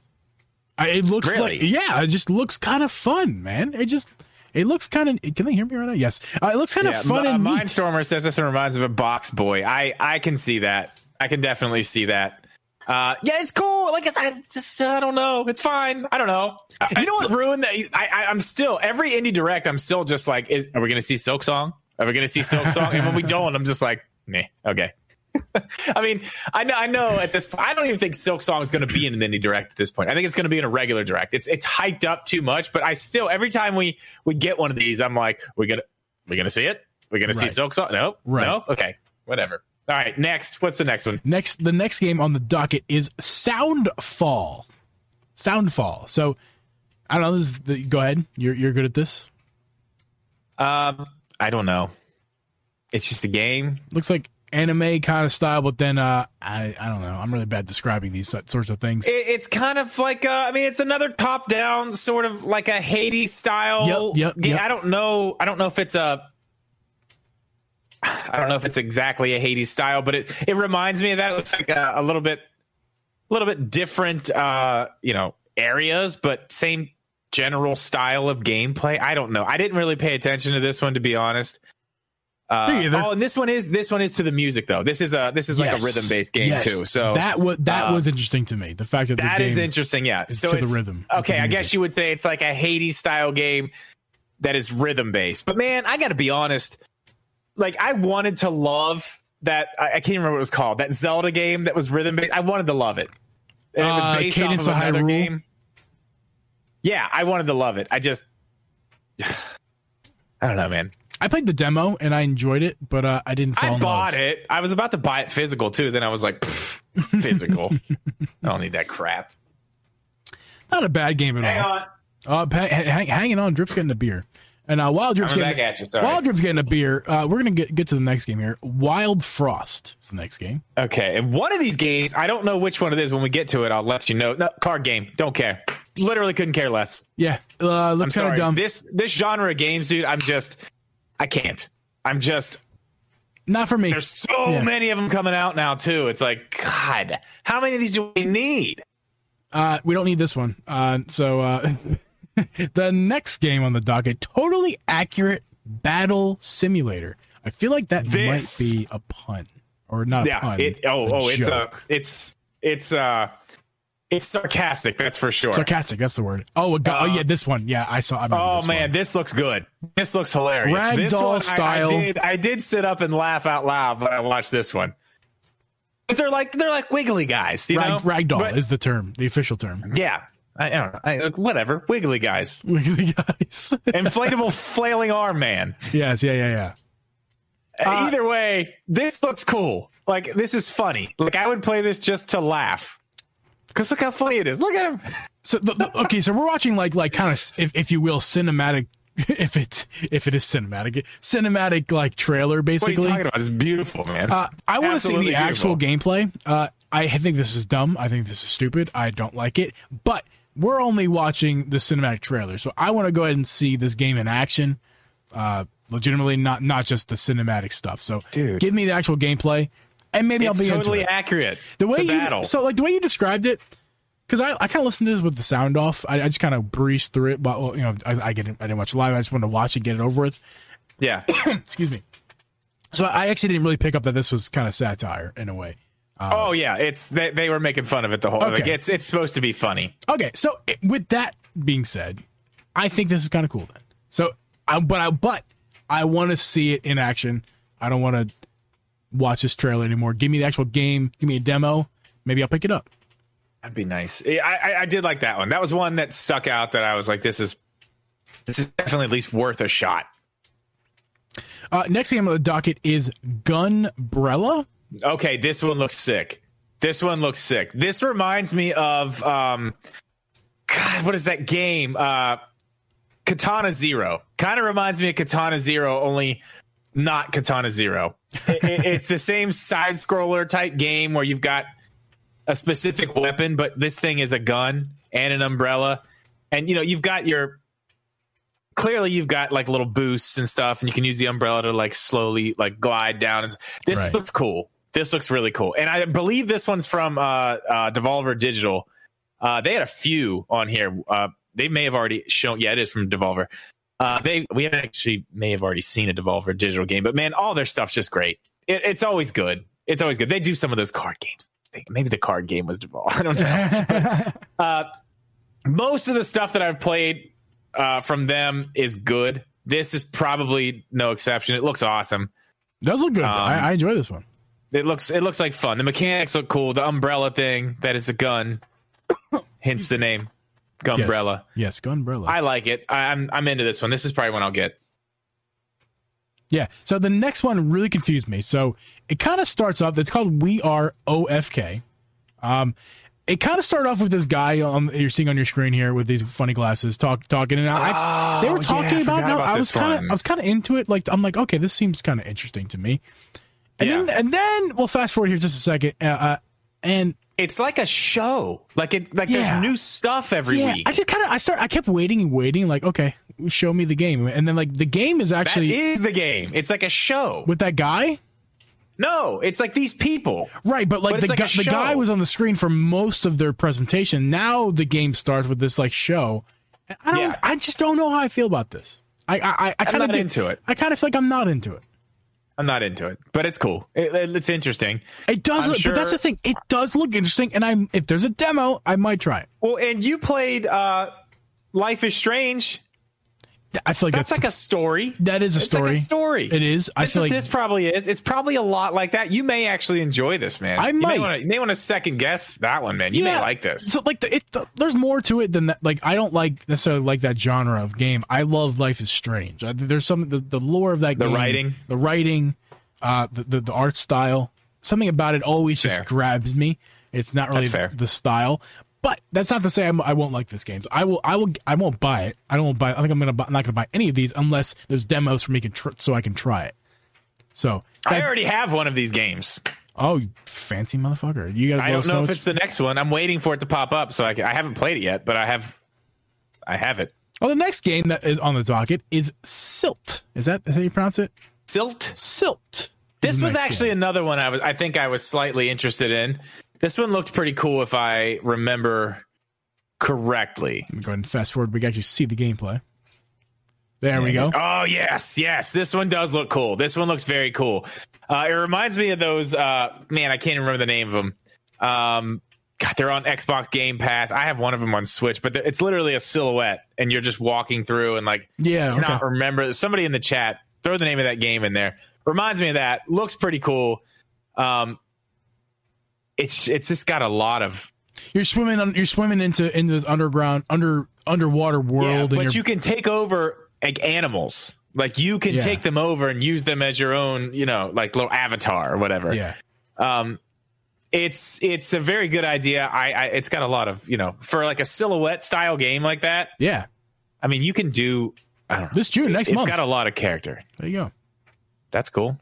it looks really? like yeah, it just looks kind of fun, man. It just it looks kind of. Can they hear me right now? Yes, uh, it looks kind of yeah, fun. M- and Mindstormer says this reminds of a BoxBoy. I I can see that. I can definitely see that. Uh, yeah, it's cool. Like I just I don't know. It's fine. I don't know. You know what ruined that? I, I am still every indie direct. I'm still just like, is, are we going to see Silksong? Are we going to see Silksong? and when we don't, I'm just like, meh. Okay. I mean, I know, I know. At this point, I don't even think Silksong is going to be in an indie direct at this point. I think it's going to be in a regular direct. It's it's hyped up too much. But I still, every time we we get one of these, I'm like, we're gonna we're gonna see it. We're gonna right. see Silksong. No, right. no. Okay, whatever. All right, next. What's the next one? Next, the next game on the docket is Soundfall. Soundfall. So, I don't know. This is the, go ahead. You're you're good at this. Um, I don't know. It's just a game. Looks like anime kind of style, but then uh, I I don't know. I'm really bad describing these sorts of things. It, it's kind of like uh, I mean, it's another top down sort of like a Hades style. Yep, yep, yep. I don't know. I don't know if it's a I don't know if it's exactly a Hades style, but it it reminds me of that. It looks like a, a little bit, a little bit different, uh, you know, areas, but same general style of gameplay. I don't know. I didn't really pay attention to this one to be honest. Uh, oh, and this one is this one is to the music though. This is a this is like yes. a rhythm based game yes. too. So that was that uh, was interesting to me. The fact that that is interesting. Yeah, so to the rhythm. Okay, I guess you would say it's like a Hades style game that is rhythm based. But man, I got to be honest like I wanted to love that. I, I, can't remember what it was called. That Zelda game that was rhythm based. I wanted to love it. And it was uh, based uh, off of another Hyrule. game. Yeah, I wanted to love it. I just, I don't know, man. I played the demo and I enjoyed it, but uh, I didn't. I bought love. it. I was about to buy it physical too. Then I was like, physical. I don't need that crap. Not a bad game at all. hang all. On. Uh, hang, hanging on. Drip's getting a beer. And uh, Wild Drip's getting you, Wild Drip's getting a beer. Uh, we're gonna get get to the next game here. Wildfrost is the next game. Okay, and one of these games, I don't know which one it is. When we get to it, I'll let you know. No, card game. Don't care. Literally couldn't care less. Yeah, uh, looks kind of dumb. This this genre of games, dude. I'm just, I can't. I'm just not for me. There's so yeah. many of them coming out now too. It's like God, how many of these do we need? Uh, we don't need this one. Uh, so uh, the next game on the docket, totally accurate battle simulator. I feel like that this, might be a pun or not yeah, a pun. It, oh, oh, it's a, it's it's uh it's sarcastic, that's for sure. Sarcastic, that's the word. Oh, uh, oh yeah, this one. Yeah, I saw. I oh this man, one. this looks good. This looks hilarious. Ragdoll style. I, I, did, I did sit up and laugh out loud when I watched this one. They're like they're like wiggly guys, you Rag, know. Ragdoll but, is the term, the official term. Yeah, I, I don't know. I, whatever. Wiggly guys. Wiggly guys. Inflatable flailing arm man. Yes. Yeah. Yeah. Yeah. Uh, Either way, this looks cool. Like this is funny. Like I would play this just to laugh. Cause look how funny it is. Look at him. So the, the, okay, so we're watching like like kind of if, if you will cinematic if it's if it is cinematic cinematic like trailer basically. What are you talking about? It's beautiful, man. Uh, I want to see the beautiful. actual gameplay. Uh, I think this is dumb. I think this is stupid. I don't like it. But we're only watching the cinematic trailer, so I want to go ahead and see this game in action. Uh, legitimately, not not just the cinematic stuff. So, Dude. give me the actual gameplay, and maybe it's I'll be totally accurate. The way you so like the way you described it, because I, I kind of listened to this with the sound off. I, I just kind of breezed through it, but well, you know, I, I get I didn't watch live. I just wanted to watch it, get it over with. Yeah. Excuse me. So I actually didn't really pick up that this was kind of satire in a way. Uh, oh yeah, it's they, they were making fun of it the whole. Okay. Like it's it's supposed to be funny. Okay, so with that being said, I think this is kind of cool then. So, I, but I but I want to see it in action. I don't want to watch this trailer anymore. Give me the actual game. Give me a demo. Maybe I'll pick it up. That'd be nice. I, I, I did like that one. That was one that stuck out. That I was like, this is this is definitely at least worth a shot. Uh, next game on the docket is Gunbrella. Okay, this one looks sick. This one looks sick. This reminds me of um, God, what is that game? Uh, Katana Zero. Kind of reminds me of Katana Zero, only not Katana Zero. it, it, it's the same side scroller type game where you've got a specific weapon, but this thing is a gun and an umbrella. And you know, you've got your clearly you've got like little boosts and stuff, and you can use the umbrella to like slowly like glide down. This right. looks cool. This looks really cool, and I believe this one's from uh, uh, Devolver Digital. Uh, they had a few on here. Uh, they may have already shown. Yeah, it is from Devolver. Uh, they we actually may have already seen a Devolver Digital game, but man, all their stuff's just great. It, it's always good. It's always good. They do some of those card games. Maybe the card game was Devolver. I don't know. uh, most of the stuff that I've played uh, from them is good. This is probably no exception. It looks awesome. It does look good. Um, I, I enjoy this one. It looks it looks like fun. The mechanics look cool. The umbrella thing that is a gun, hence the name, Gunbrella. Yes, yes Gunbrella. I like it. I, I'm I'm into this one. This is probably one I'll get. Yeah. So the next one really confused me. So it kind of starts off. It's called We Are OFK. Um, it kind of started off with this guy on you're seeing on your screen here with these funny glasses talk talking and I, oh, they were talking yeah, about, about I was kind of I was kind of into it like I'm like okay this seems kind of interesting to me and yeah. then and then we'll fast forward here just a second uh, uh, and it's like a show like it like yeah. there's new stuff every yeah. week I just kind of I start I kept waiting and waiting like okay show me the game and then like the game is actually that is the game it's like a show with that guy no, it's like these people. Right, but like, but the, like gu- the guy was on the screen for most of their presentation. Now the game starts with this like show. I don't yeah. I just don't know how I feel about this. I I, I kind of into it. I kind of feel like I'm not into it. I'm not into it, but it's cool. It, it, it's interesting. It does, look, sure, but that's the thing. It does look interesting, and I'm if there's a demo, I might try it. Well, and you played uh, Life is Strange. I feel like that's, that's like a story. That is a it's story. Like a story. It is. I feel like this probably is. It's probably a lot like that. You may actually enjoy this, man. I you might. Wanna, you may want to second guess that one, man. You yeah. may like this. So like, the, it, the, there's more to it than that. Like, I don't like necessarily like that genre of game. I love Life is Strange. There's some the, the lore of that. The game, writing, the writing, uh, the, the, the art style. Something about it always fair. just grabs me. It's not really the style, but that's not to say I'm, I will not like this game. I will. I will. I won't buy it. I don't buy. I think I'm gonna. Buy, I'm not gonna buy any of these unless there's demos for me can tr- so I can try it. So that, I already have one of these games. Oh, fancy motherfucker! You got. I don't know if it's the next one. I'm waiting for it to pop up, so I, can, I haven't played it yet, but I have. I have it. Well, the next game that is on the docket is Silt. Is that how you pronounce it? Silt. Silt. This was actually game. another one I was. I think I was slightly interested in. This one looked pretty cool if I remember correctly. Let me go ahead and fast forward. We can actually see the gameplay. There we go. Oh yes, yes. This one does look cool. This one looks very cool. Uh, it reminds me of those. Uh, man, I can't remember the name of them. Um, God, they're on Xbox Game Pass. I have one of them on Switch, but it's literally a silhouette, and you're just walking through and like, yeah, cannot okay. remember. Somebody in the chat throw the name of that game in there. Reminds me of that. Looks pretty cool. Um, it's it's just got a lot of you're swimming on you're swimming into into this underground under underwater world yeah, but you can take over like animals. Like you can yeah. take them over and use them as your own you know like little avatar or whatever. Yeah. Um it's it's a very good idea. I, I it's got a lot of you know for like a silhouette style game like that yeah. I mean you can do i don't know. This june next month. it's got a lot of character. There you go. That's cool.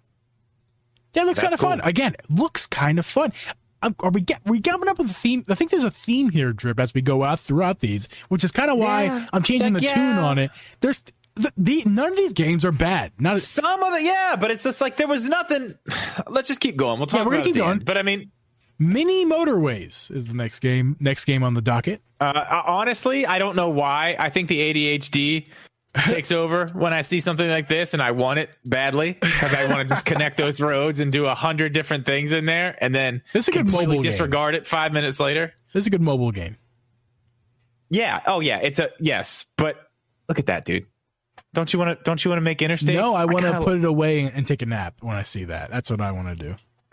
Yeah, it looks kind of cool. fun. Again, looks kind of fun are we get we coming up with a theme? I think there's a theme here, drip, as we go out throughout these, which is kind of why yeah, I'm changing like, the yeah. tune on it. There's the, the, none of these games are bad. Not some of it, yeah, but it's just like there was nothing. Let's just keep going. We'll talk. Yeah, we're gonna keep going. End. But I mean, Mini Motorways is the next game. Next game on the docket. Uh, honestly, I don't know why. I think the ADHD takes over when I see something like this, and I want it badly because I want to just connect those roads and do a hundred different things in there, and then this is a good completely mobile disregard game. it five minutes later. This is a good mobile game. Yeah. Oh yeah. It's a yes, but look at that, dude. Don't you want to? Don't you want to make interstates? No, I want to put it away and take a nap when I see that. That's what I want to do.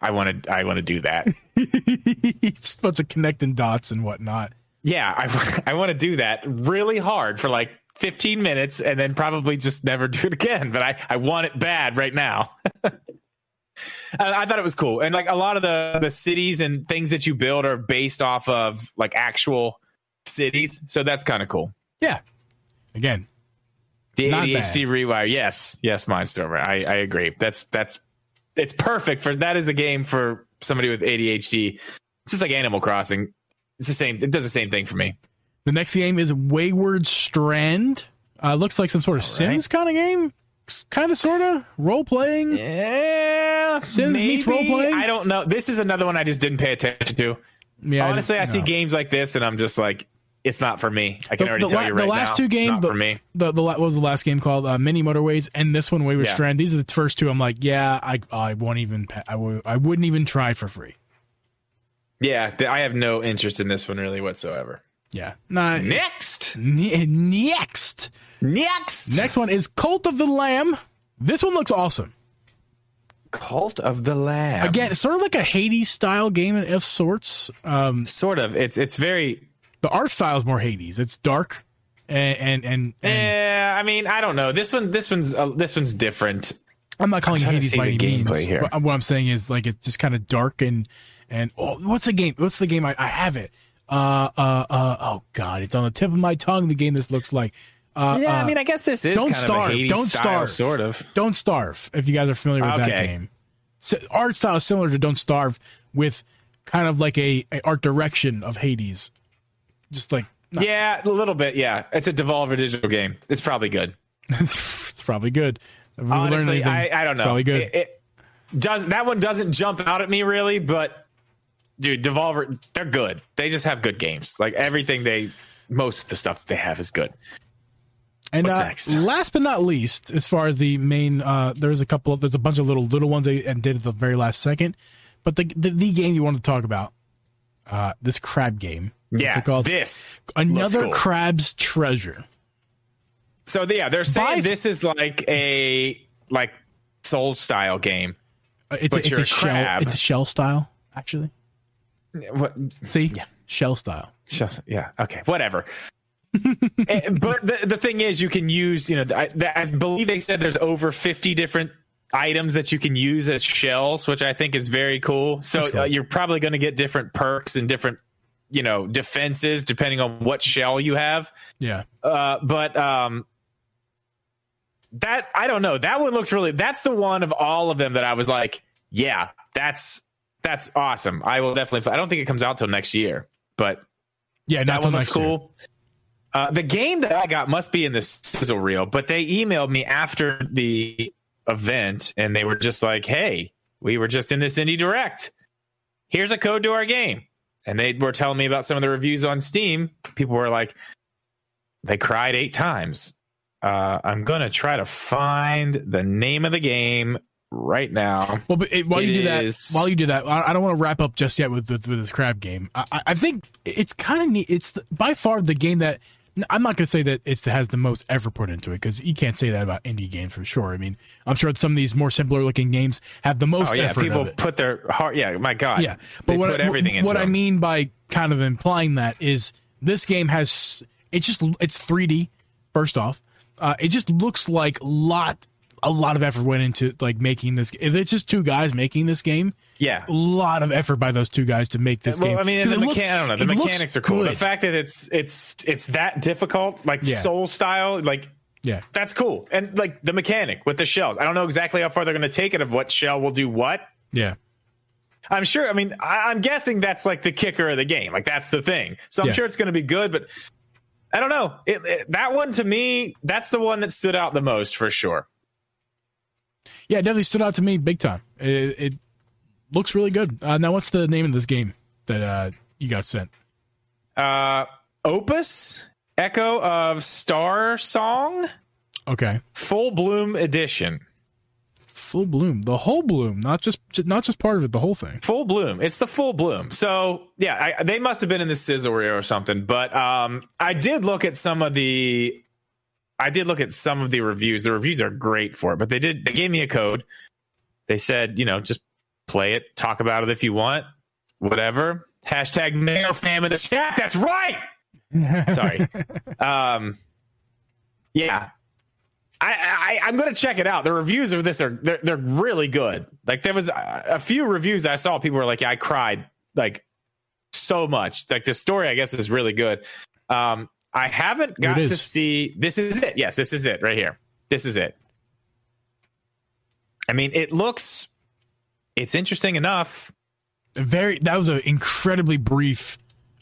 I want to I want to do that. just bunch of connecting dots and whatnot. Yeah, I I want to do that really hard for like 15 minutes and then probably just never do it again. But I I want it bad right now. I thought it was cool, and like a lot of the the cities and things that you build are based off of like actual cities, so that's kind of cool. Yeah. Again, The ADHD rewire, yes, yes, Mindstormer. I I agree. That's that's it's perfect for that is a game for somebody with ADHD. It's just like Animal Crossing. It's the same. It does the same thing for me. The next game is Wayward Strand. Uh, looks like some sort of Sims kind of game, kind of, sort of role playing. Yeah, Sims meets role-playing? I don't know. This is another one I just didn't pay attention to. Yeah, Honestly, I see no. games like this, and I'm just like, it's not for me. I can The- already the tell la- you the last now, two games, the- for me. The, the what was the last game called? Uh, Mini Motorways, and this one Wayward Yeah. Strand. These are the first two. I'm like, yeah, I I won't even I w- I wouldn't even try for free. Yeah, I have no interest in this one really whatsoever. Yeah. Nah, Next, ne- next, next, next one is Cult of the Lamb. This one looks awesome. Cult of the Lamb. Again, it's sort of like a Hades style game of sorts. Um, sort of. It's it's very. the art style is more Hades. It's dark and and and, and Yeah, I mean, I don't know. This one, this one's uh, this one's different. I'm not calling to Hades by any means. gameplay here. But what I'm saying is like it's just kind of dark and and oh, what's the game? What's the game? I, I have it. Uh uh uh. Oh God, it's on the tip of my tongue. The game this looks like. Uh, Yeah, uh, I mean, I guess this is Don't kind Starve. Of a Don't style, Starve. sort of. Don't Starve. If you guys are familiar with that game, so, art style is similar to Don't Starve with kind of like a, a art direction of Hades. Just like Yeah, a little bit. Yeah, it's a Devolver Digital game. It's probably good. it's probably good. If we learn Honestly, anything, I, I don't it's know. Probably good. It, it does that one doesn't jump out at me really, but dude, Devolver, they're good. They just have good games. Like everything they, most of the stuff that they have is good. And uh, last but not least, as far as the main, uh, there's a couple. Of, there's a bunch of little little ones they and did at the very last second. But the the, the game you want to talk about, uh, this crab game. What's Yeah, it called? this Another cool. crab's treasure. So yeah, they're saying By- this is like a like soul style game. Uh, It's a, it's a a shell. It's a shell style, actually. What? See, shell style. Just, yeah. Okay. Whatever. Eh, but the, the thing is, you can use, you know, I, I believe they said there's over 50 different items that you can use as shells, which I think is very cool. So cool. Uh, you're probably going to get different perks and different, you know, defenses depending on what shell you have. Yeah. Uh, but um, that I don't know. That one looks really. That's the one of all of them that I was like, yeah, that's that's awesome. I will definitely. Play. I don't think it comes out till next year, but Yeah. That one looks cool. Uh, the game that I got must be in the sizzle reel, but they emailed me after the event and they were just like, "Hey, we were just in this indie direct. Here's a code to our game." And they were telling me about some of the reviews on Steam. People were like, "They cried eight times." Uh, I'm gonna try to find the name of the game right now. Well, but it, while It you do that, is- while you do that, I, I don't want to wrap up just yet with with, with this crab game. I, I- think it's kind of neat. It's the, by far the game that I'm not going to say that it has the most effort put into it because you can't say that about indie games for sure. I mean, I'm sure some of these more simpler looking games have the most Oh yeah, effort. people put their heart. Yeah, my God. Yeah, they but what everything into what I mean by kind of implying that is this game has it's just it's 3D. First off, uh, it just looks like lot a lot of effort went into like making this. If it's just two guys making this game, Yeah, a lot of effort by those two guys to make this well, game. I mean, the it looks- I don't know. The mechanics are cool. The fact that it's it's it's that difficult, like Yeah. soul style, like yeah, that's cool. And like the mechanic with the shells, I don't know exactly how far they're going to take it of what shell will do what. yeah, I'm sure. I mean, I, I'm guessing that's like the kicker of the game. Like that's the thing. So I'm Yeah. sure it's going to be good, but I don't know. It, it- that one to me, that's the one that stood out the most for sure. Yeah. It definitely stood out to me big time. It, it looks really good. Uh, now, what's the name of this game that uh, you got sent? Uh, Opus Echo of Starsong Okay, Full Bloom Edition. full bloom, the whole bloom, not just not just part of it, the whole thing. Full bloom. It's the full bloom. So yeah, I, they must have been in the sizzle reel or something. But um, I did look at some of the, I did look at some of the reviews. The reviews are great for it, but they did they gave me a code. They said, you know, just play it, talk about it if you want, whatever. Hashtag mayor fam in the chat. That's right. Sorry. Um, yeah, I, I am gonna check it out. The reviews of this are they're they're really good. Like there was a, a few reviews I saw. People were like, yeah, I cried like so much. Like the story, I guess, is really good. Um, I haven't got to see. This is it. Yes, this is it right here. This is it. I mean, it looks. It's interesting enough. Very. That was an incredibly brief.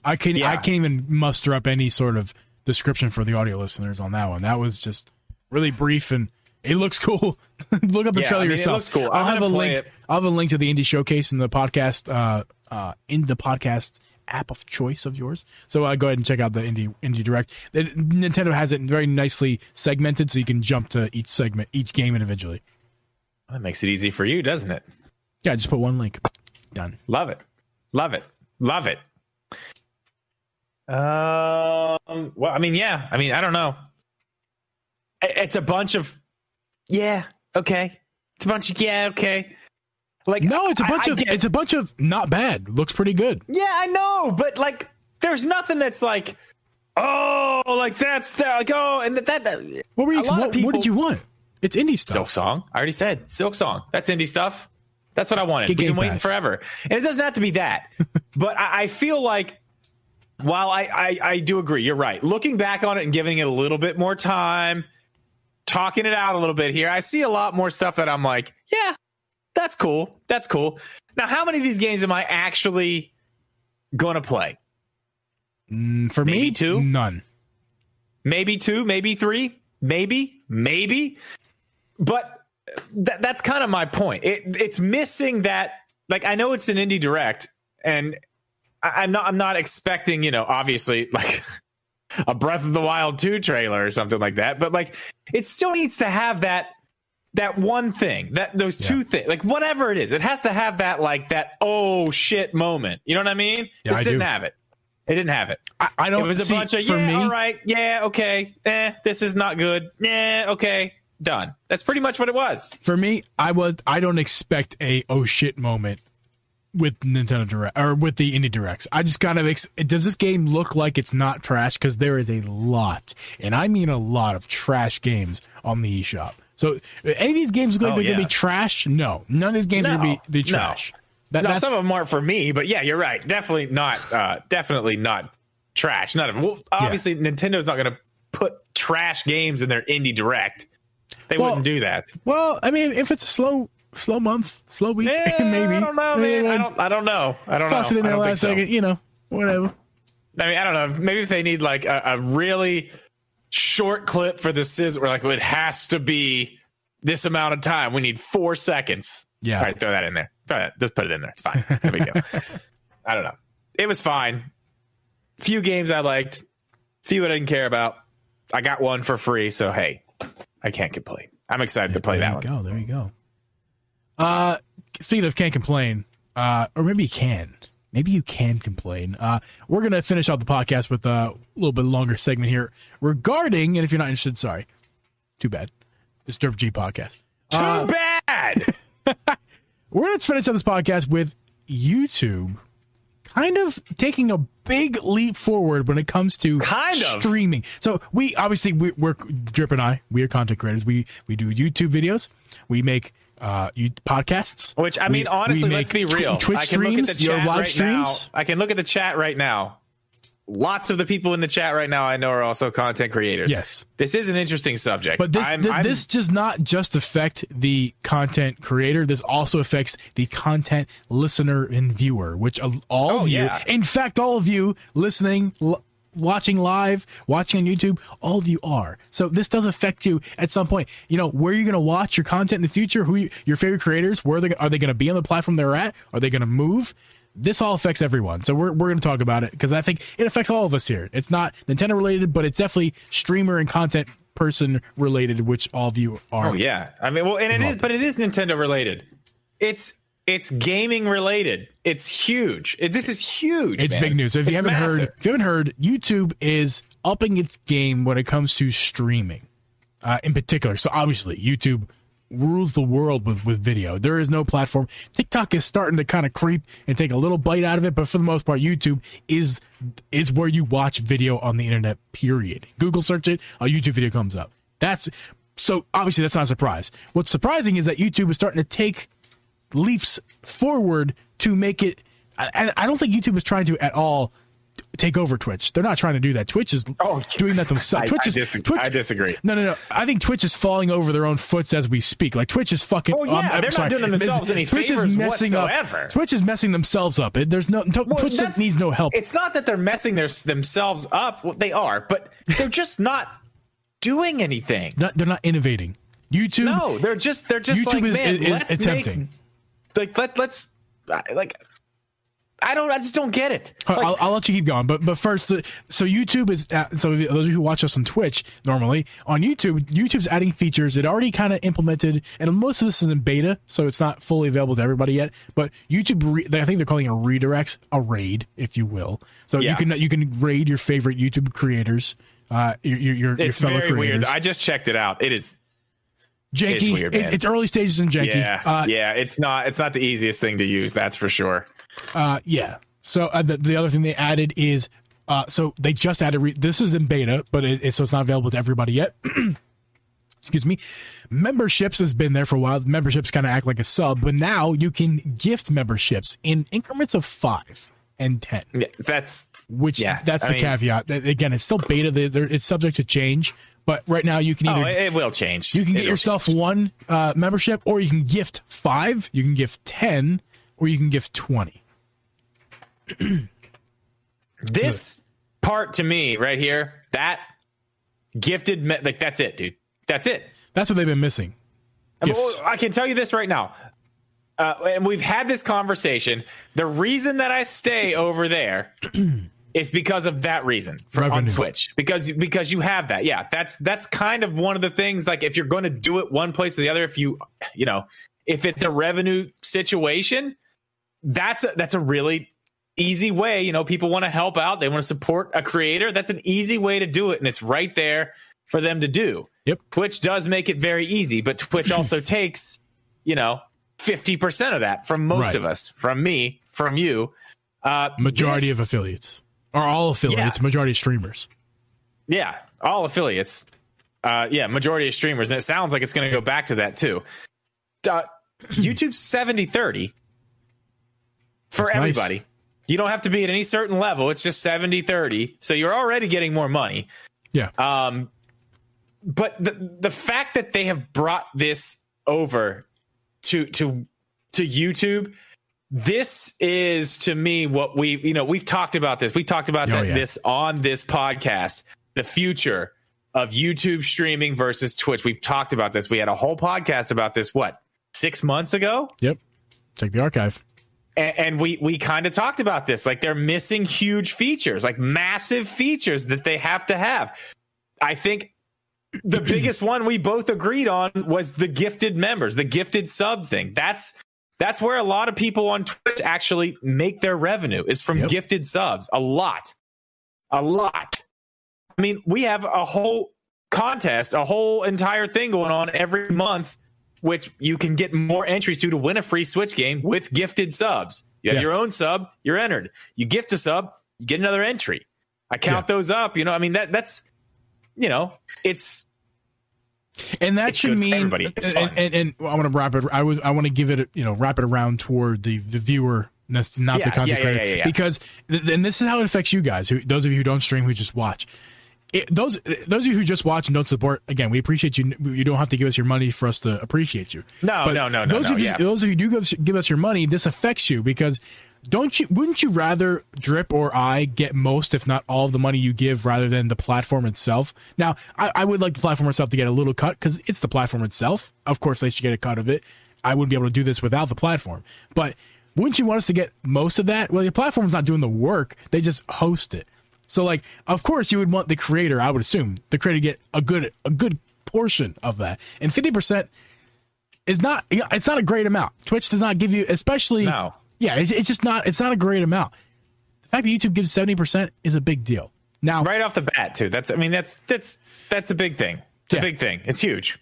I can yeah. I can't even muster up any sort of description for the audio listeners on that one. That was just really brief and it looks cool. Look up the yeah, trailer I mean, yourself. Cool. I'll have a link. It. I'll have a link to the indie showcase in the podcast uh, uh, in the podcast app of choice of yours. So uh, go ahead and check out the indie indie direct. The, Nintendo has it very nicely segmented, so you can jump to each segment, each game individually. That makes it easy for you, doesn't it? Yeah, just put one link. Done. Love it. Love it. Love it. Um. Well, I mean, yeah. I mean, I don't know. It's a bunch of, yeah, okay. It's a bunch of yeah, okay. Like no, it's a bunch I, of I it's a bunch of not bad. Looks pretty good. Yeah, I know, but like, there's nothing that's like, oh, like that's the, like oh, and that. that what were you? What, people, what, did you want? It's indie stuff. Silksong. I already said silksong. That's indie stuff. That's what I wanted. Get We've been waiting forever, and it doesn't have to be that. but I, I, feel like while I, I I do agree, you're right. Looking back on it and giving it a little bit more time, talking it out a little bit here, I see a lot more stuff that I'm like, yeah, that's cool. That's cool. Now, how many of these games am I actually going to play? Mm, for maybe me, two. None. Maybe two. Maybe three. Maybe. Maybe. But th- that's kind of my point. It, it's missing that. Like, I know it's an indie direct, and I, I'm not. I'm not expecting. You know, obviously, like a Breath of the Wild 2 trailer or something like that. But like it still needs to have that that one thing, that those yeah. two things, like whatever it is, it has to have that like that oh shit moment. You know what I mean? Yeah, this I didn't do. have it. It didn't have it. I, I don't. It was a see, bunch of yeah, me, all right, yeah, okay, eh, this is not good. Yeah, okay, done. That's pretty much what it was. For me, I was. I don't expect a oh shit moment with Nintendo Direct or with the Indie Directs. I just kind of ex- does this game look like it's not trash because there is a lot, and I mean a lot of trash games on the eShop. So any of these games look like oh, they're yeah. gonna be trash? No, none of these games no, are gonna be the trash. No. That, now, some of them aren't for me, but yeah, you're right. Definitely not. Uh, definitely not trash. None of them. Well, obviously, yeah. Nintendo's not gonna put trash games in their Indie Direct. They well, wouldn't do that. Well, I mean, if it's a slow slow month, slow week, yeah, maybe. I don't know, man. I don't. I don't know. I don't toss know. it in there last so. second. You know, whatever. I mean, I don't know. Maybe if they need like a, a really short clip for the scissor. We're like it has to be this amount of time. We need four seconds. Yeah. All right, throw that in there. Throw that. Just put it in there. It's fine. There we go. I don't know. It was fine. Few games I liked. Few I didn't care about. I got one for free, so hey, I can't complain. I'm excited there, to play that one. Go there you go. Uh, speaking of can't complain, uh, or maybe you can. Maybe you can complain. Uh, we're gonna finish out the podcast with a little bit longer segment here regarding, and if you're not interested, sorry, too bad. This Derp G podcast. Too uh, bad. we're gonna finish up this podcast with YouTube kind of taking a big leap forward when it comes to kind of streaming. So we obviously we, are Drip and I we are content creators. We we do YouTube videos. We make uh, you, podcasts. Which I mean, we, honestly, we let's be real. Twitch I can streams, look at the chat live right streams. Now. I can look at the chat right now. Lots of the people in the chat right now I know are also content creators. Yes, this is an interesting subject. But this I'm, th- I'm, this does not just affect the content creator. This also affects the content listener and viewer, which all oh, of you, yeah. in fact, all of you listening. L- watching live, watching on YouTube, all of you are. So this does affect you at some point. You know, where are you going to watch your content in the future? Who you, your favorite creators? Where are they, are they going to be on the platform they're at? Are they going to move? This all affects everyone. So we're, we're going to talk about it because I think it affects all of us here. It's not Nintendo related, but it's definitely streamer and content person related, which all of you are. Oh yeah. I mean, well, and it is, but it is Nintendo related. It's it's gaming related. It's huge. It, this is huge. It's man. big news. So if it's you haven't massive. heard, if you haven't heard, YouTube is upping its game when it comes to streaming, uh, in particular. So obviously, YouTube rules the world with with video. There is no platform. TikTok is starting to kind of creep and take a little bite out of it, but for the most part, YouTube is is where you watch video on the internet. Period. Google search it, a YouTube video comes up. That's so obviously that's not a surprise. What's surprising is that YouTube is starting to take leaps forward to make it. And I don't think YouTube is trying to at all take over Twitch. They're not trying to do that. Twitch is Oh, doing that themselves. I- Twitch I is disagree. Twitch, I disagree. No, no, no. I think Twitch is falling over their own foots as we speak. Like Twitch is fucking. Oh, um, yeah, I'm- I'm they're not doing themselves any favors whatsoever. Up, Twitch is messing themselves up. It- There's no Well, Twitch needs no help. It's not that they're messing their, themselves up. Well, they are, but they're just not doing anything. Not, they're not innovating. YouTube. No, they're just they're just YouTube like is- man, is attempting. Make, like let let's like I don't I just don't get it. I'll, Like, I'll, I'll let you keep going, but but first, uh, so YouTube is uh, so those of you who watch us on Twitch normally on YouTube, YouTube's adding features it already kind of implemented, and most of this is in beta, so it's not fully available to everybody yet. But YouTube, re, I think they're calling it redirects, a raid, if you will. So you can you can raid your favorite YouTube creators, uh, your your, your, it's fellow very weird. creators. I just checked it out. It is janky. it's weird, It- it's early stages in janky. yeah Uh, yeah. It's not it's not the easiest thing to use. That's for sure. Uh, yeah. So uh, the, the other thing they added is, uh, so they just added. Re- this is in beta, but it, it, so it's not available to everybody yet. Excuse me. Memberships has been there for a while. Memberships kind of act like a sub, but now you can gift memberships in increments of five and ten. Yeah, that's Which Yeah, that's I the mean- caveat. Again, it's still beta. They're- It's subject to change, but right now you can oh, either it, it will change. you can It get will yourself one uh, membership, or you can gift five. You can gift ten, or you can gift twenty. this part to me right here that gifted me- like that's it dude that's it That's what they've been missing. I Gifts. i can tell you this right now uh, and we've had this conversation the reason that i stay over there is because of that reason for, on twitch because because you have that yeah that's that's kind of one of the things like if you're going to do it one place or the other if you you know if it's a revenue situation that's a, that's a really easy way. You know, people want to help out. They want to support a creator. That's an easy way to do it. And it's right there for them to do. Yep. Twitch does make it very easy, but Twitch also takes, you know, 50% of that from most Right. of us, from me, from you. Uh, majority this- of affiliates or all affiliates Yeah. majority of streamers Yeah, all affiliates. Uh, yeah, majority of streamers. And it sounds like it's going to go back to that too. Uh, YouTube 70 30 for That's nice. everybody. You don't have to be at any certain level. It's just 70 30. So you're already getting more money. yeah Um, but the, the fact that they have brought this over to, to, to YouTube, this is to me what we, you know, we've talked about this. We talked about Oh, that, yeah. this on this podcast, the future of YouTube streaming versus Twitch. We've talked about this. We had a whole podcast about this, what, six months ago? yep check the archive and, and we we kind of talked about this like they're missing huge features like massive features that they have to have i think the biggest one we both agreed on was the gifted members the gifted sub thing that's that's where a lot of people on twitch actually make their revenue is from Yep. gifted subs a lot a lot i mean we have a whole contest a whole entire thing going on every month which you can get more entries to to win a free Switch game with gifted subs. You have Yeah. your own sub, you're entered. You gift a sub, you get another entry. I count those up. You know, I mean that that's you know, it's and that It's should mean and, and, and I want to wrap it I was I want to give it you know wrap it around toward the the viewer that's not Yeah, the content yeah, creator. yeah, because th- and this is how it affects you guys who those of you who don't stream who just watch. It, those those of you who just watch and don't support again we appreciate you you don't have to give us your money for us to appreciate you. No, no, no, no, those no, of you those of you who do give give us your money this affects you because don't you wouldn't you rather drip or i get most if not all of the money you give rather than the platform itself? Now i, I would like the platform itself to get a little cut because it's the platform itself. Of course they should get a cut of it. I wouldn't be able to do this without the platform. But wouldn't you want us to get most of that? Well your platform's not doing the work. They just host it. So like of course you would want the creator i would assume the creator to get a good a good portion of that. And 50% is not it's not a great amount. Twitch does not give you especially No. Yeah, it's, it's just not it's not a great amount. The fact that YouTube gives 70% is a big deal. Now, right off the bat too. That's I mean that's that's that's a big thing. It's Yeah. a big thing. It's huge.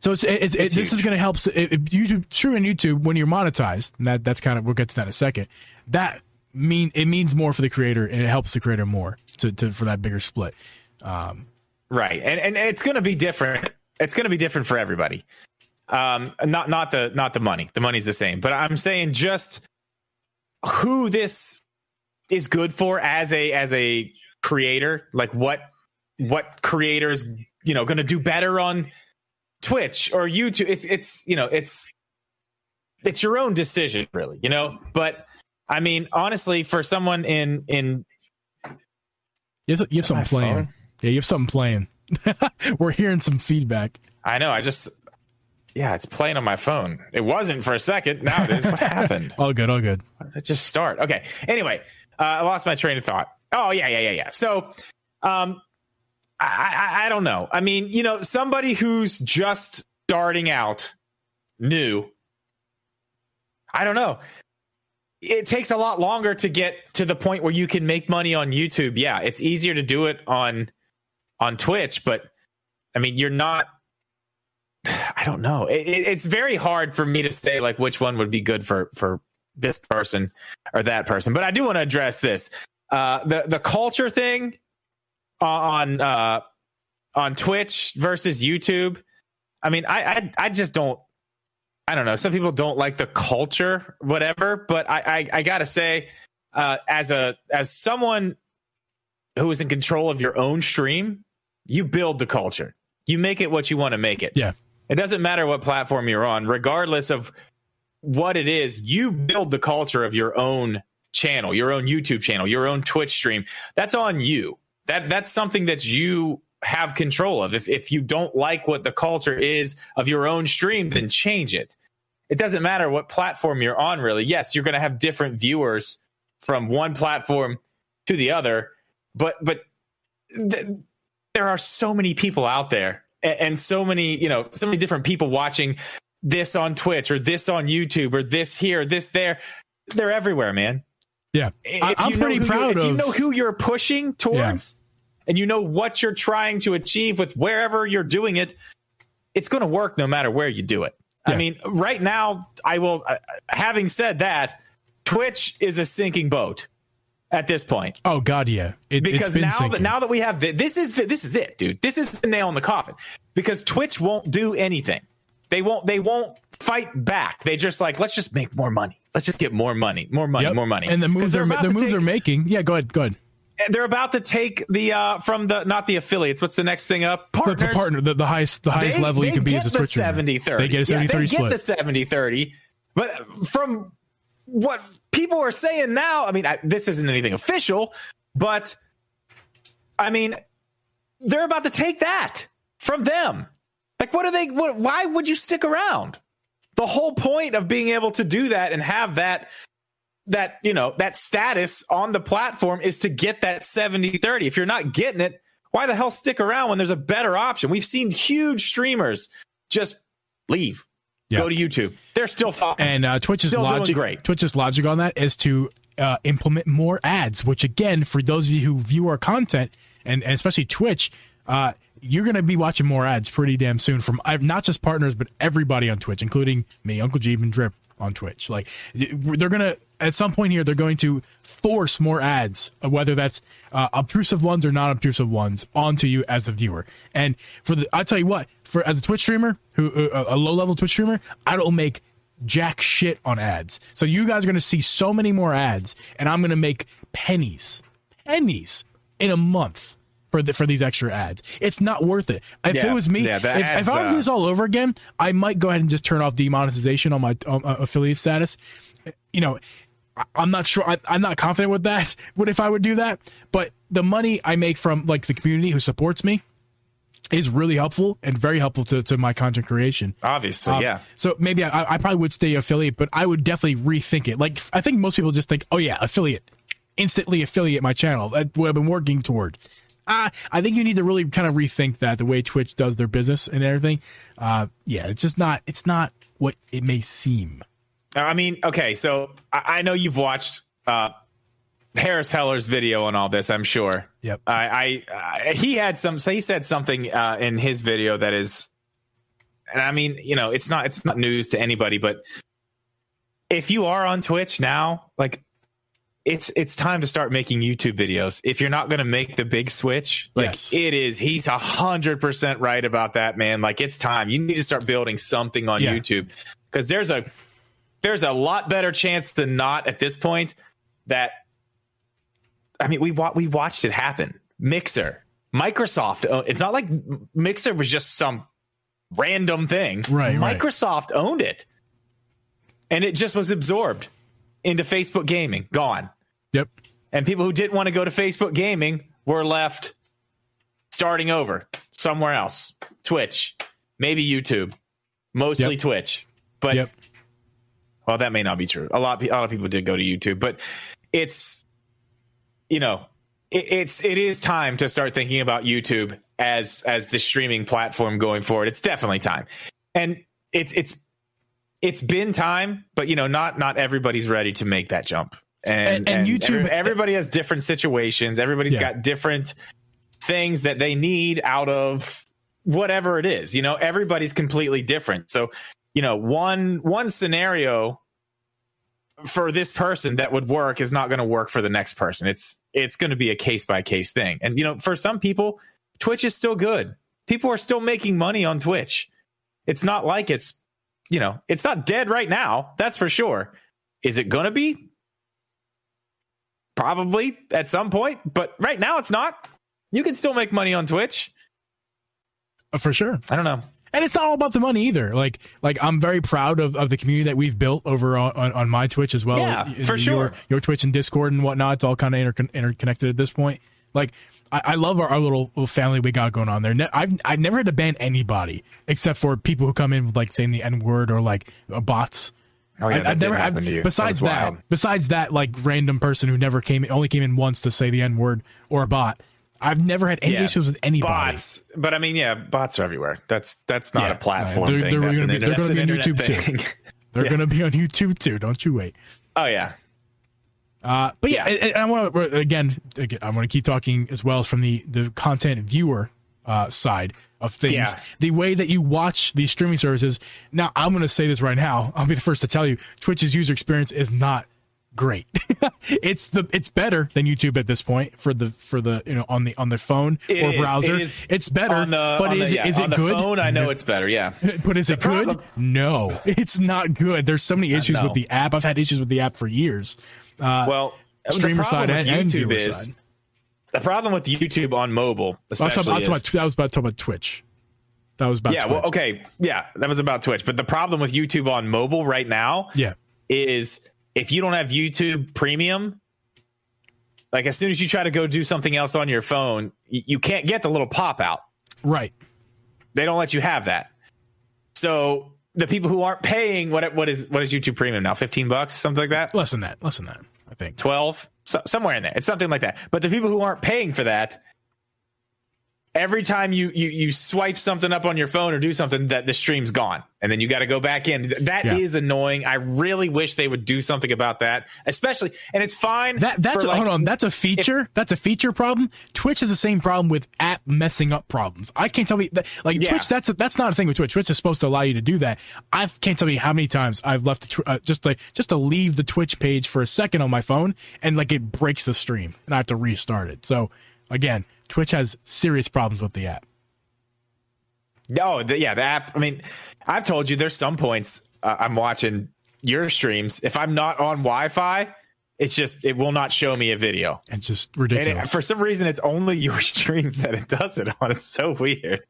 So it's, it's, it's this is going to help YouTube, true in YouTube when you're monetized. And that that's kind of we'll get to that in a second. That mean it means more for the creator and it helps the creator more to, to for that bigger split. Um, right, and and it's going to be different. It's going to be different for everybody. Um, not not the not the money. The money's the same, but I'm saying just who this is good for as a as a creator. Like what what creators you know going to do better on Twitch or YouTube. It's it's you know it's it's your own decision, really. You know, but I mean, honestly, for someone in in you have, you have something playing. Phone? Yeah, you have something playing. We're hearing some feedback. I know. I just yeah, it's playing on my phone. It wasn't for a second. Now it is. What happened? all good. All good. It just start. Okay. Anyway, uh, I lost my train of thought. Oh yeah, yeah, yeah, yeah. So, um, I, I, I don't know. I mean, you know, somebody who's just starting out, new. I don't know. It takes a lot longer to get to the point where you can make money on YouTube. Yeah, it's easier to do it on on Twitch, but I mean, you're not. I don't know. It, it, it's very hard for me to say like which one would be good for for this person or that person. But I do want to address this. Uh, the the culture thing on uh, on Twitch versus YouTube. I mean, I, I I just don't. I don't know. Some people don't like the culture, whatever. But I I, I gotta say, uh, as a as someone who is in control of your own stream, you build the culture. You make it what you want to make it. Yeah. It doesn't matter what platform you're on, regardless of what it is. You build the culture of your own channel, your own YouTube channel, your own Twitch stream. That's on you that that's something that you have control of. If if you don't like what the culture is of your own stream, then change it. It doesn't matter what platform you're on, really. Yes, you're going to have different viewers from one platform to the other, but but th- there are so many people out there, and, and so many you know so many different people watching this on Twitch or this on YouTube or this here, this there. They're everywhere, man. Yeah, I, am pretty proud of. If you know who you're pushing towards, yeah. and you know what you're trying to achieve with wherever you're doing it, it's going to work no matter where you do it. Yeah. I mean, right now, I will. Uh, having said that, Twitch is a sinking boat at this point. Oh God, yeah. It, because now sinking. that now that we have this is the, this is it, dude. This is the nail in the coffin. Because Twitch won't do anything. They won't. They won't fight back. They just like let's just make more money. Let's just get more money, more money, yep. more money. And the moves are the moves take, are making. Yeah, go ahead, go ahead. They're about to take the uh from the not the affiliates. What's the next thing up? Partners. The, the partner, the, the, highest the highest they, level you can be as a Twitch 70 30. They get a 70 yeah, 30 split. Get the 70 30. But from what people are saying now, I mean, I, this isn't anything official, but I mean, they're about to take that from them. Like, what are they? What, why would you stick around? The whole point of being able to do that and have that that you know that status on the platform is to get that 70 30 if you're not getting it why the hell stick around when there's a better option we've seen huge streamers just leave yeah. go to youtube they're still fine and uh, twitch's still logic great twitch's logic on that is to uh, implement more ads which again for those of you who view our content and, and especially twitch uh, you're going to be watching more ads pretty damn soon from not just partners, but everybody on Twitch, including me, Uncle Geeb, and Drip on Twitch. Like they're going to, at some point here, they're going to force more ads, uh, whether that's uh, obtrusive ones or non obtrusive ones, onto you as a viewer. And for the, I'll tell you what, for as a Twitch streamer, who uh, a low level Twitch streamer, I don't make jack shit on ads. So you guys are going to see so many more ads, and I'm going to make pennies, pennies in a month for the, for these extra ads. It's not worth it. If yeah, it was me, yeah, if, if, I do this all over again, I might go ahead and just turn off demonetization on my um, uh, affiliate status. You know, I'm not sure. I, am not confident with that. What if I would do that? But the money I make from like the community who supports me is really helpful and very helpful to, to my content creation. Obviously, um, yeah. So maybe I, I probably would stay affiliate, but I would definitely rethink it. Like I think most people just think, oh yeah, affiliate, instantly affiliate my channel. That's what I've been working toward uh, I think you need to really kind of rethink that the way Twitch does their business and everything. Uh, yeah, it's just not. It's not what it may seem. I mean, okay, so I, I know you've watched uh, Harris Heller's video on all this. I'm sure. Yep. I, I uh, he had some. So he said something uh, in his video that is and I mean, you know, it's not it's not news to anybody, but if you are on Twitch now, like it's it's time to start making YouTube videos. If you're not going to make the big switch, like Yes. it is, he's a hundred percent right about that, man. Like it's time. You need to start building something on Yeah. YouTube because there's a there's a lot better chance than not at this point that I mean we wa- we watched it happen. Mixer, Microsoft. Uh, it's not like Mixer was just some random thing. Right, right. Microsoft owned it, and it just was absorbed into Facebook gaming. Gone. Yep. And people who didn't want to go to Facebook gaming were left starting over somewhere else. Twitch, maybe YouTube, mostly Yep. Twitch. But Yep. Well, that may not be true. A lot, a lot of people did go to YouTube, but it's, you know, it, it's it is time to start thinking about YouTube as as the streaming platform going forward. It's definitely time, and it's it's it's been time, but you know, not not everybody's ready to make that jump. And, And- and YouTube- every- everybody has different situations. Everybody's Yeah. got different things that they need out of whatever it is. You know, everybody's completely different. So, you know, one one scenario for this person that would work is not going to work for the next person. It's it's going to be a case by case thing. And you know, for some people, Twitch is still good. People are still making money on Twitch. It's not like it's you know, it's not dead right now. That's for sure. Is it going to be? Probably at some point, but right now it's not. You can still make money on Twitch. Uh, For sure. I don't know. And it's not all about the money either. Like, like I'm very proud of, of the community that we've built over on, on, on my Twitch as well. Yeah, for your, sure. Your Twitch and Discord and whatnot. It's all kind of intercon- interconnected at this point. Like, I, I love our, our little, little family we got going on there. Ne- I've I've never had to ban anybody except for people who come in with like saying the N word or like uh, bots. Oh, yeah, I, I've never. happen I've, to you. besides That that, besides that, like random person who never came, only came in once to say the N word or a bot. I've never had any Yeah. issues with anybody. Bots, but I mean, yeah, bots are everywhere. That's that's not Yeah. a platform They're- they're gonna be- they're gonna be on YouTube too. They're Yeah. going to be on YouTube too. Don't you wait. oh yeah, Uh, but yeah, and- and I want to again, again, I want to keep talking as well as from the the content viewer uh, side of things. Yeah. The way that you watch these streaming services. Now, I'm going to say this right now. I'll be the first to tell you, Twitch's user experience is not great. it's the it's better than YouTube at this point for the for the you know on the on the phone It or is- browser. it is it's better, on the, but on is the, it yeah, is on it the good? phone? I know No. it's better. Yeah, But is it good? No, it's not good. There's so many issues with the app. I've had issues with the app for years. Uh, well, streamer the problem side and, and viewer is side. the problem with YouTube on mobile, especially. I was, talking is- about, I was about to talk about Twitch. That was about yeah, Twitch. well, okay, yeah, that was about Twitch. But the problem with YouTube on mobile right now Yeah. is if you don't have YouTube Premium, like as soon as you try to go do something else on your phone, y- you can't get the little pop out. Right. They don't let you have that. So the people who aren't paying what what is what is YouTube Premium now? Fifteen bucks, something like that. Less than that. Less than that, I think. 12 so, somewhere in there it's something like that but the people who aren't paying for that every time you you you swipe something up on your phone or do something that the stream's gone and then you got to go back in That is Yeah. annoying i really wish they would do something about that especially and it's fine That that's for, like, hold on. That's a feature. that's a feature problem. Twitch has the same problem with app messing up problems. I can't tell me that like Yeah. Twitch. That's a, that's not a thing with Twitch. Twitch is supposed to allow you to do that. I can't tell you how many times I've left the tw- uh, just like just to leave the Twitch page for a second on my phone and like it breaks the stream and I have to restart it. So again, Twitch has serious problems with the app. No, the, yeah the app i mean i've told you there's some points uh, i'm watching your streams if i'm not on wi-fi it's just it will not show me a video It's just and ridiculous. it, for some reason it's only your streams that it does it on it's so weird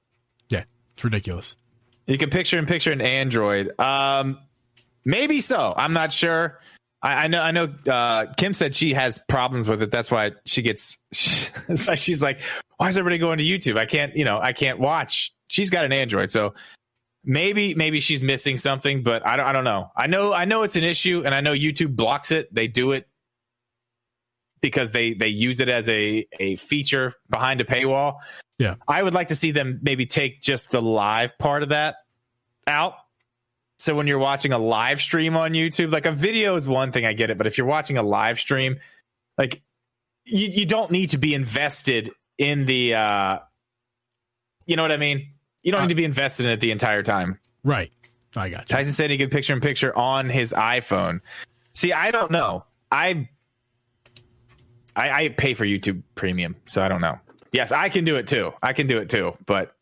yeah, it's ridiculous. You can picture in picture an Android. Um, maybe so. I'm not sure. I, I know. I know. Uh, Kim said she has problems with it. That's why she gets. why she's like, "Why is everybody going to YouTube? I can't. You know, I can't watch." She's got an Android, so maybe maybe she's missing something. But I don't. I don't know. I know. I know it's an issue, and I know YouTube blocks it. They do it because they they use it as a a feature behind a paywall. Yeah. I would like to see them maybe take just the live part of that out. So when you're watching a live stream on YouTube, like a video is one thing, I get it, but if you're watching a live stream, like you, you don't need to be invested in the uh you know what I mean? You don't Uh, need to be invested in it the entire time. Right. I got you. Tyson said he could picture in picture on his iPhone. See, I don't know. I, I I pay for YouTube Premium, so I don't know. Yes, I can do it too. I can do it too. But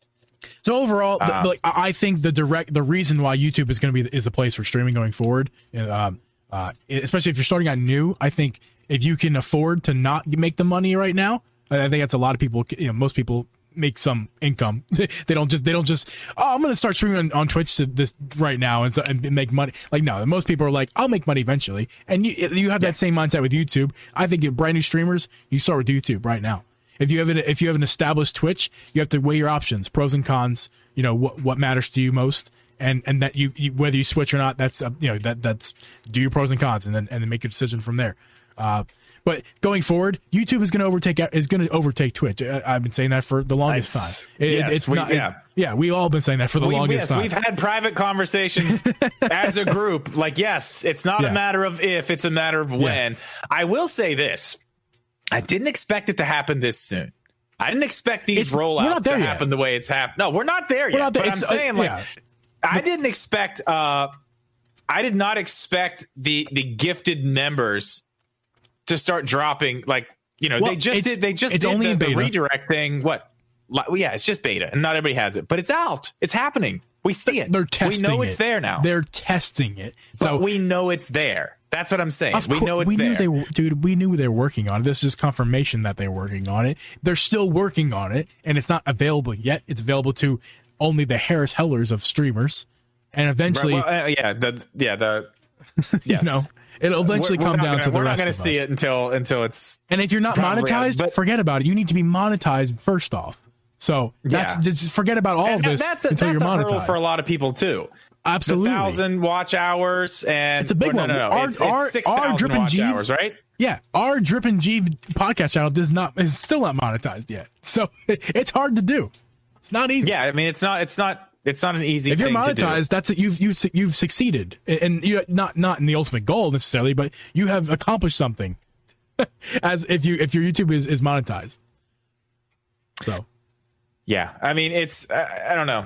So overall, the- Uh, like I think the direct the reason why YouTube is going to be is the place for streaming going forward, um, uh, especially if you're starting out new. I think if you can afford to not make the money right now, I think that's a lot of people. You know, most people make some income. they don't just they don't just oh I'm going to start streaming on, on Twitch to this right now and, so, and make money. Like no, most people are like I'll make money eventually, and you you have that same mindset with YouTube. I think if brand new streamers, you start with YouTube right now. If you have an if you have an established Twitch, you have to weigh your options, pros and cons. You know what what matters to you most, and and that you, you whether you switch or not. That's uh, you know that that's do your pros and cons, and then and then make a decision from there. Uh, but going forward, YouTube is going to overtake is going to overtake Twitch. I, I've been saying that for the longest Nice. time. It- Yes, it's we- not. yeah. it- yeah, we all been saying that for the we, longest yes, time. we've had private conversations as a group. Like, yes, it's not Yeah. a matter of if; it's a matter of when. I will say this: I didn't expect it to happen this soon. I didn't expect these It's- we're rollouts to yet. happen the way it's happened. No, we're not there yet. not there. But I'm It's, uh, saying, like, yeah. I didn't expect. uh I did not expect the the gifted members to start dropping. Like, you know, Well, they just did. They just did only the, the redirect thing. What? Like, well, yeah, it's just beta, and not everybody has it, but it's out. It's happening. We see it. They're testing. We know it's it. there now. They're testing it. So we know it's there. That's what I'm saying. Of We know it's we there. knew they were, dude. We knew they were working on it. This is confirmation that they're working on it. They're still working on it, and it's not available yet. It's available to only the Harris Hellers of streamers, and eventually, Right, well, uh, yeah, the yeah the yes. you know, it'll eventually We're- we're come not down gonna- to the we're rest not going to see us. it until until it's And if you're not monetized, but- forget about it. You need to be monetized first off. So that's Yeah. just forget about all of this that's a, until that's you're monetized. for a lot of people too. Absolutely, thousand watch hours and It's a big no, one. No, no, Our- it's, our- it's six thousand watch Geeb- hours, right? Yeah, our Drip and G podcast channel does not is still not monetized yet. So it's hard to do. It's not easy. Yeah, I mean it's not it's not it's not an easy if you're thing to do. monetized, that's it. You've you've you've succeeded, and you not not in the ultimate goal necessarily, but you have accomplished something. As if you if your YouTube is is monetized. So Yeah, I mean, it's I, I don't know.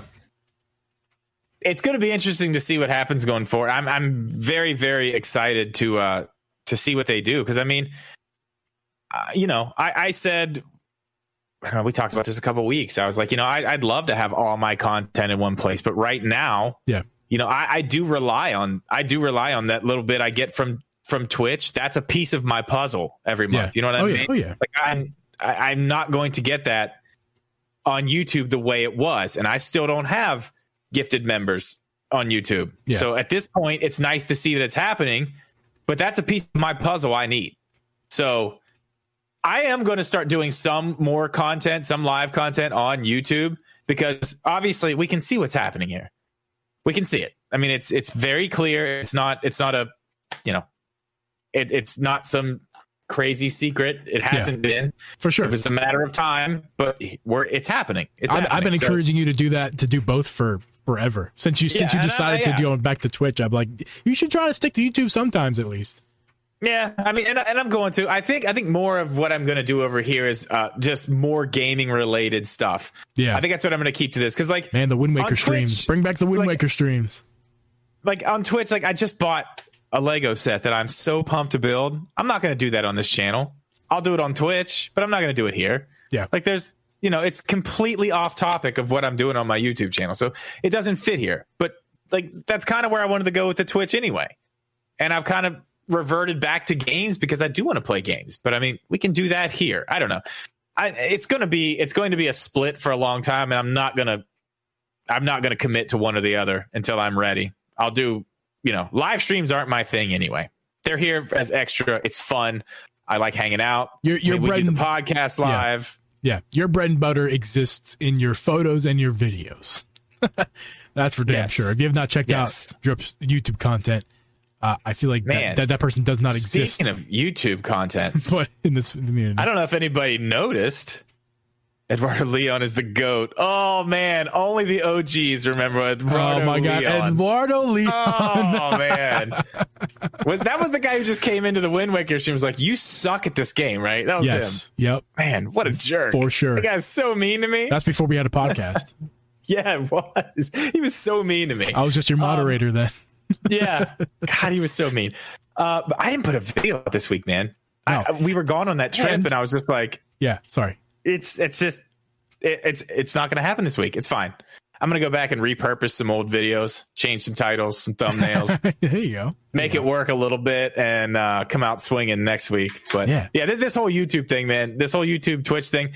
It's going to be interesting to see what happens going forward. I'm I'm very very excited to uh to see what they do because I mean, uh, you know, I I said. I know, we talked about this a couple weeks. I was like, you know, I, I'd love to have all my content in one place, but right now, yeah, you know, I, I do rely on I do rely on that little bit I get from from Twitch. That's a piece of my puzzle every month. Yeah. You know what I Oh, mean? yeah. Oh, yeah. Like I'm I, I'm not going to get that on YouTube the way it was, and I still don't have gifted members on YouTube. Yeah. So at this point, it's nice to see that it's happening, but that's a piece of my puzzle I need. So I am going to start doing some more content, some live content on YouTube because obviously we can see what's happening here. We can see it. I mean, it's it's very clear. It's not it's not a you know, it, it's not some crazy secret. It hasn't been. for sure. It was a matter of time, but we're it's happening. It's I've, I've been So- encouraging you to do that to do both for forever since you since you and I- decided yeah. to go back to Twitch. I'm like, you should try to stick to YouTube sometimes at least. Yeah, I mean, and, and I'm going to. I think I think more of what I'm going to do over here is uh, just more gaming related stuff. Yeah. I think that's what I'm going to keep to this because, like, Man, the Wind Waker streams. Twitch, Bring back the Wind like- Waker streams. like on Twitch, like I just bought a Lego set that I'm so pumped to build. I'm not going to do that on this channel. I'll do it on Twitch, but I'm not going to do it here. Yeah. Like there's, you know, it's completely off topic of what I'm doing on my YouTube channel. So it doesn't fit here. But like that's kind of where I wanted to go with the Twitch anyway. And I've kind of reverted back to games because I do want to play games. But I mean, we can do that here. I don't know. I, it's going to be it's going to be a split for a long time and I'm not going to I'm not going to commit to one or the other until I'm ready. I'll do, you know, live streams aren't my thing anyway. They're here as extra. It's fun. I like hanging out. Your- your When we bread do the podcast live. Yeah, your bread and butter exists in your photos and your videos. That's for damn Yes. sure. If you have not checked Yes. out Drip's YouTube content, uh, I feel like Man. that, that that person does not exist. Speaking of YouTube content, but in this community, I don't know if anybody noticed. Eduardo Leon is the goat. Oh man, only the OGs remember Eduardo oh my god, Leon. Eduardo Leon. Oh man, that was the guy who just came into the Wind Waker stream. Was like, "You suck at this game, right?" That was yes, him. yep, Man, what a jerk! For sure. That guy's so mean to me. that's before we had a podcast. Yeah, it was. He was so mean to me. I was just your moderator um, then. yeah. God, he was so mean. Uh, but I didn't put a video out this week, man. No. I, we were gone on that trip, and, and, I was just like, "Yeah, sorry." It's it's just it, it's it's not going to happen this week. It's fine. I'm going to go back and repurpose some old videos, change some titles, some thumbnails. there you go. Make it work a little bit and uh, come out swinging next week. But yeah, yeah, this, this whole YouTube thing, man, this whole YouTube Twitch thing,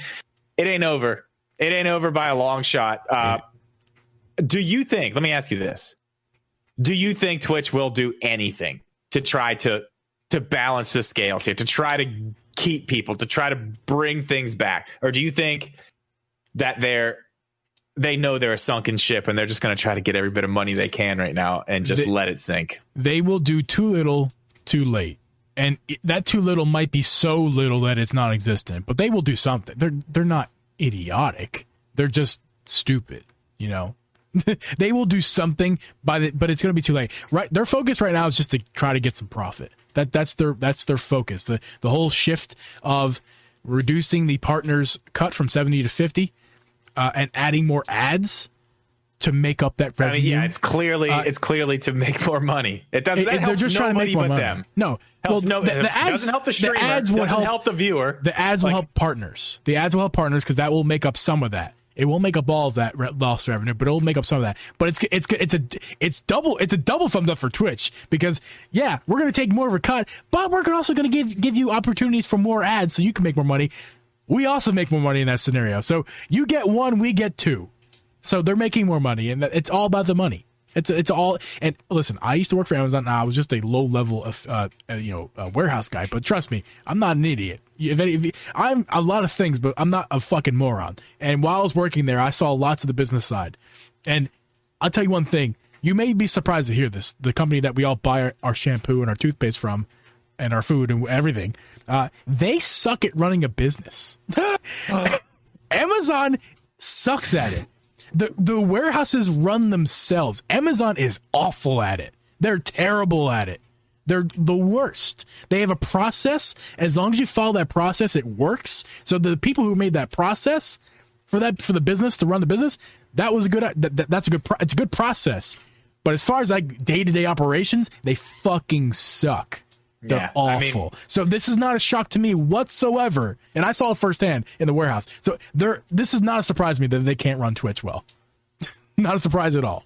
it ain't over. It ain't over by a long shot. Uh, yeah. Do you think? Let me ask you this: Do you think Twitch will do anything to try to to balance the scales here, to try to keep people, to try to bring things back, or do you think that they're they know they're a sunken ship and they're just going to try to get every bit of money they can right now and just they, let it sink. They will do too little, too late. And that too little might be so little that it's non-existent, but they will do something. They're they're not idiotic. They're just stupid, you know. they will do something by the, but it's going to be too late. Right, their focus right now is just to try to get some profit. That that's their that's their focus. The the whole shift of reducing the partners cut from 70 to 50 uh, and adding more ads to make up that revenue. I mean, yeah, it's clearly uh, it's clearly to make more money. It doesn't. It, they're just trying to make more money. Them. No, helps well, no, the, the ads doesn't help the streamer. The ads will help, help, the viewer. The ads like, will help partners. The ads will help partners because that will make up some of that. It won't make up all of that re- lost revenue, but it will make up some of that. But it's it's it's a it's double it's a double thumbs up for Twitch because yeah, we're gonna take more of a cut, but we're also gonna give give you opportunities for more ads so you can make more money we also make more money in that scenario. So you get one, we get two. So they're making more money, and it's all about the money. It's it's all. And listen, I used to work for Amazon. I was just a low level of uh, uh you know warehouse guy. But trust me, I'm not an idiot. If, any, if I'm a lot of things, but I'm not a fucking moron. And while I was working there, I saw lots of the business side. And I'll tell you one thing. You may be surprised to hear this. The company that we all buy our, our shampoo and our toothpaste from, and our food and everything, uh, they suck at running a business. Amazon sucks at it. The the warehouses run themselves. Amazon is awful at it. They're terrible at it. They're the worst. They have a process. As long as you follow that process, it works. So the people who made that process for that for the business to run the business, that was a good. That, that, that's a good. It's a good process. But as far as like day to day operations, they fucking suck. They're yeah, awful. I mean, so this is not a shock to me whatsoever, and I saw it firsthand in the warehouse. So they're this is not a surprise to me that they can't run Twitch well. not a surprise at all.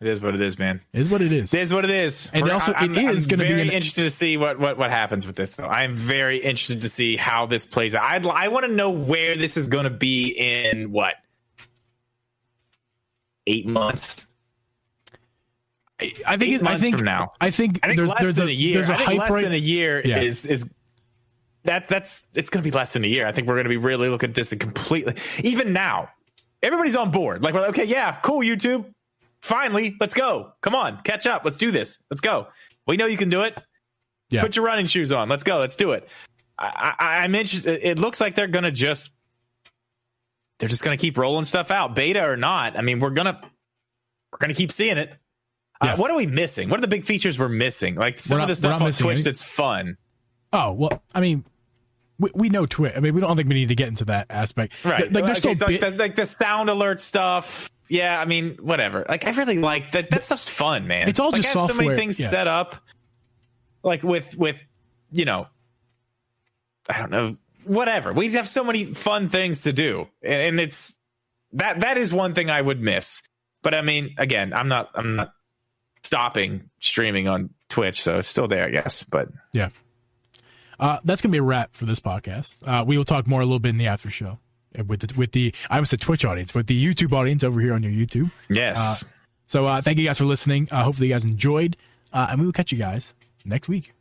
It is what it is, man. It is what it is. It is what it is. And We're, also, I'm, it is going to be an, interested to see what, what what happens with this. Though I am very interested to see how this plays out. I'd, I want to know where this is going to be in what eight months. I think. It, I think now. I think, I think there's, less there's than a, a year. There's a I think hype less right, than a year yeah. is is that that's it's going to be less than a year. I think we're going to be really looking at this and completely. Even now, everybody's on board. Like we're like, okay, yeah, cool, YouTube. Finally, let's go. Come on, catch up. Let's do this. Let's go. We know you can do it. Yeah. Put your running shoes on. Let's go. Let's do it. I, I, I'm interested. It looks like they're going to just they're just going to keep rolling stuff out, beta or not. I mean, we're gonna we're gonna keep seeing it. Uh, yeah. Uh, what are we missing? What are the big features we're missing? Like some not, of the stuff on Twitch any. that's fun. Oh well, I mean, we, we know Twitch. I mean, we don't think we need to get into that aspect. Right. Like, there's okay, so like, the, like the sound alert stuff. Yeah, I mean, whatever. Like, I really like that. That stuff's fun, man. It's all like, just I have software. so many things yeah. set up. Like with with, you know, I don't know, whatever. We have so many fun things to do, and it's that that is one thing I would miss. But I mean, again, I'm not I'm not stopping streaming on Twitch, so it's still there, I guess. But yeah, uh, that's gonna be a wrap for this podcast. Uh, we will talk more a little bit in the after show with the with the I was the Twitch audience, with the YouTube audience over here on your YouTube. Yes. Uh, so uh, thank you guys for listening. Uh, hopefully you guys enjoyed, uh, and we will catch you guys next week.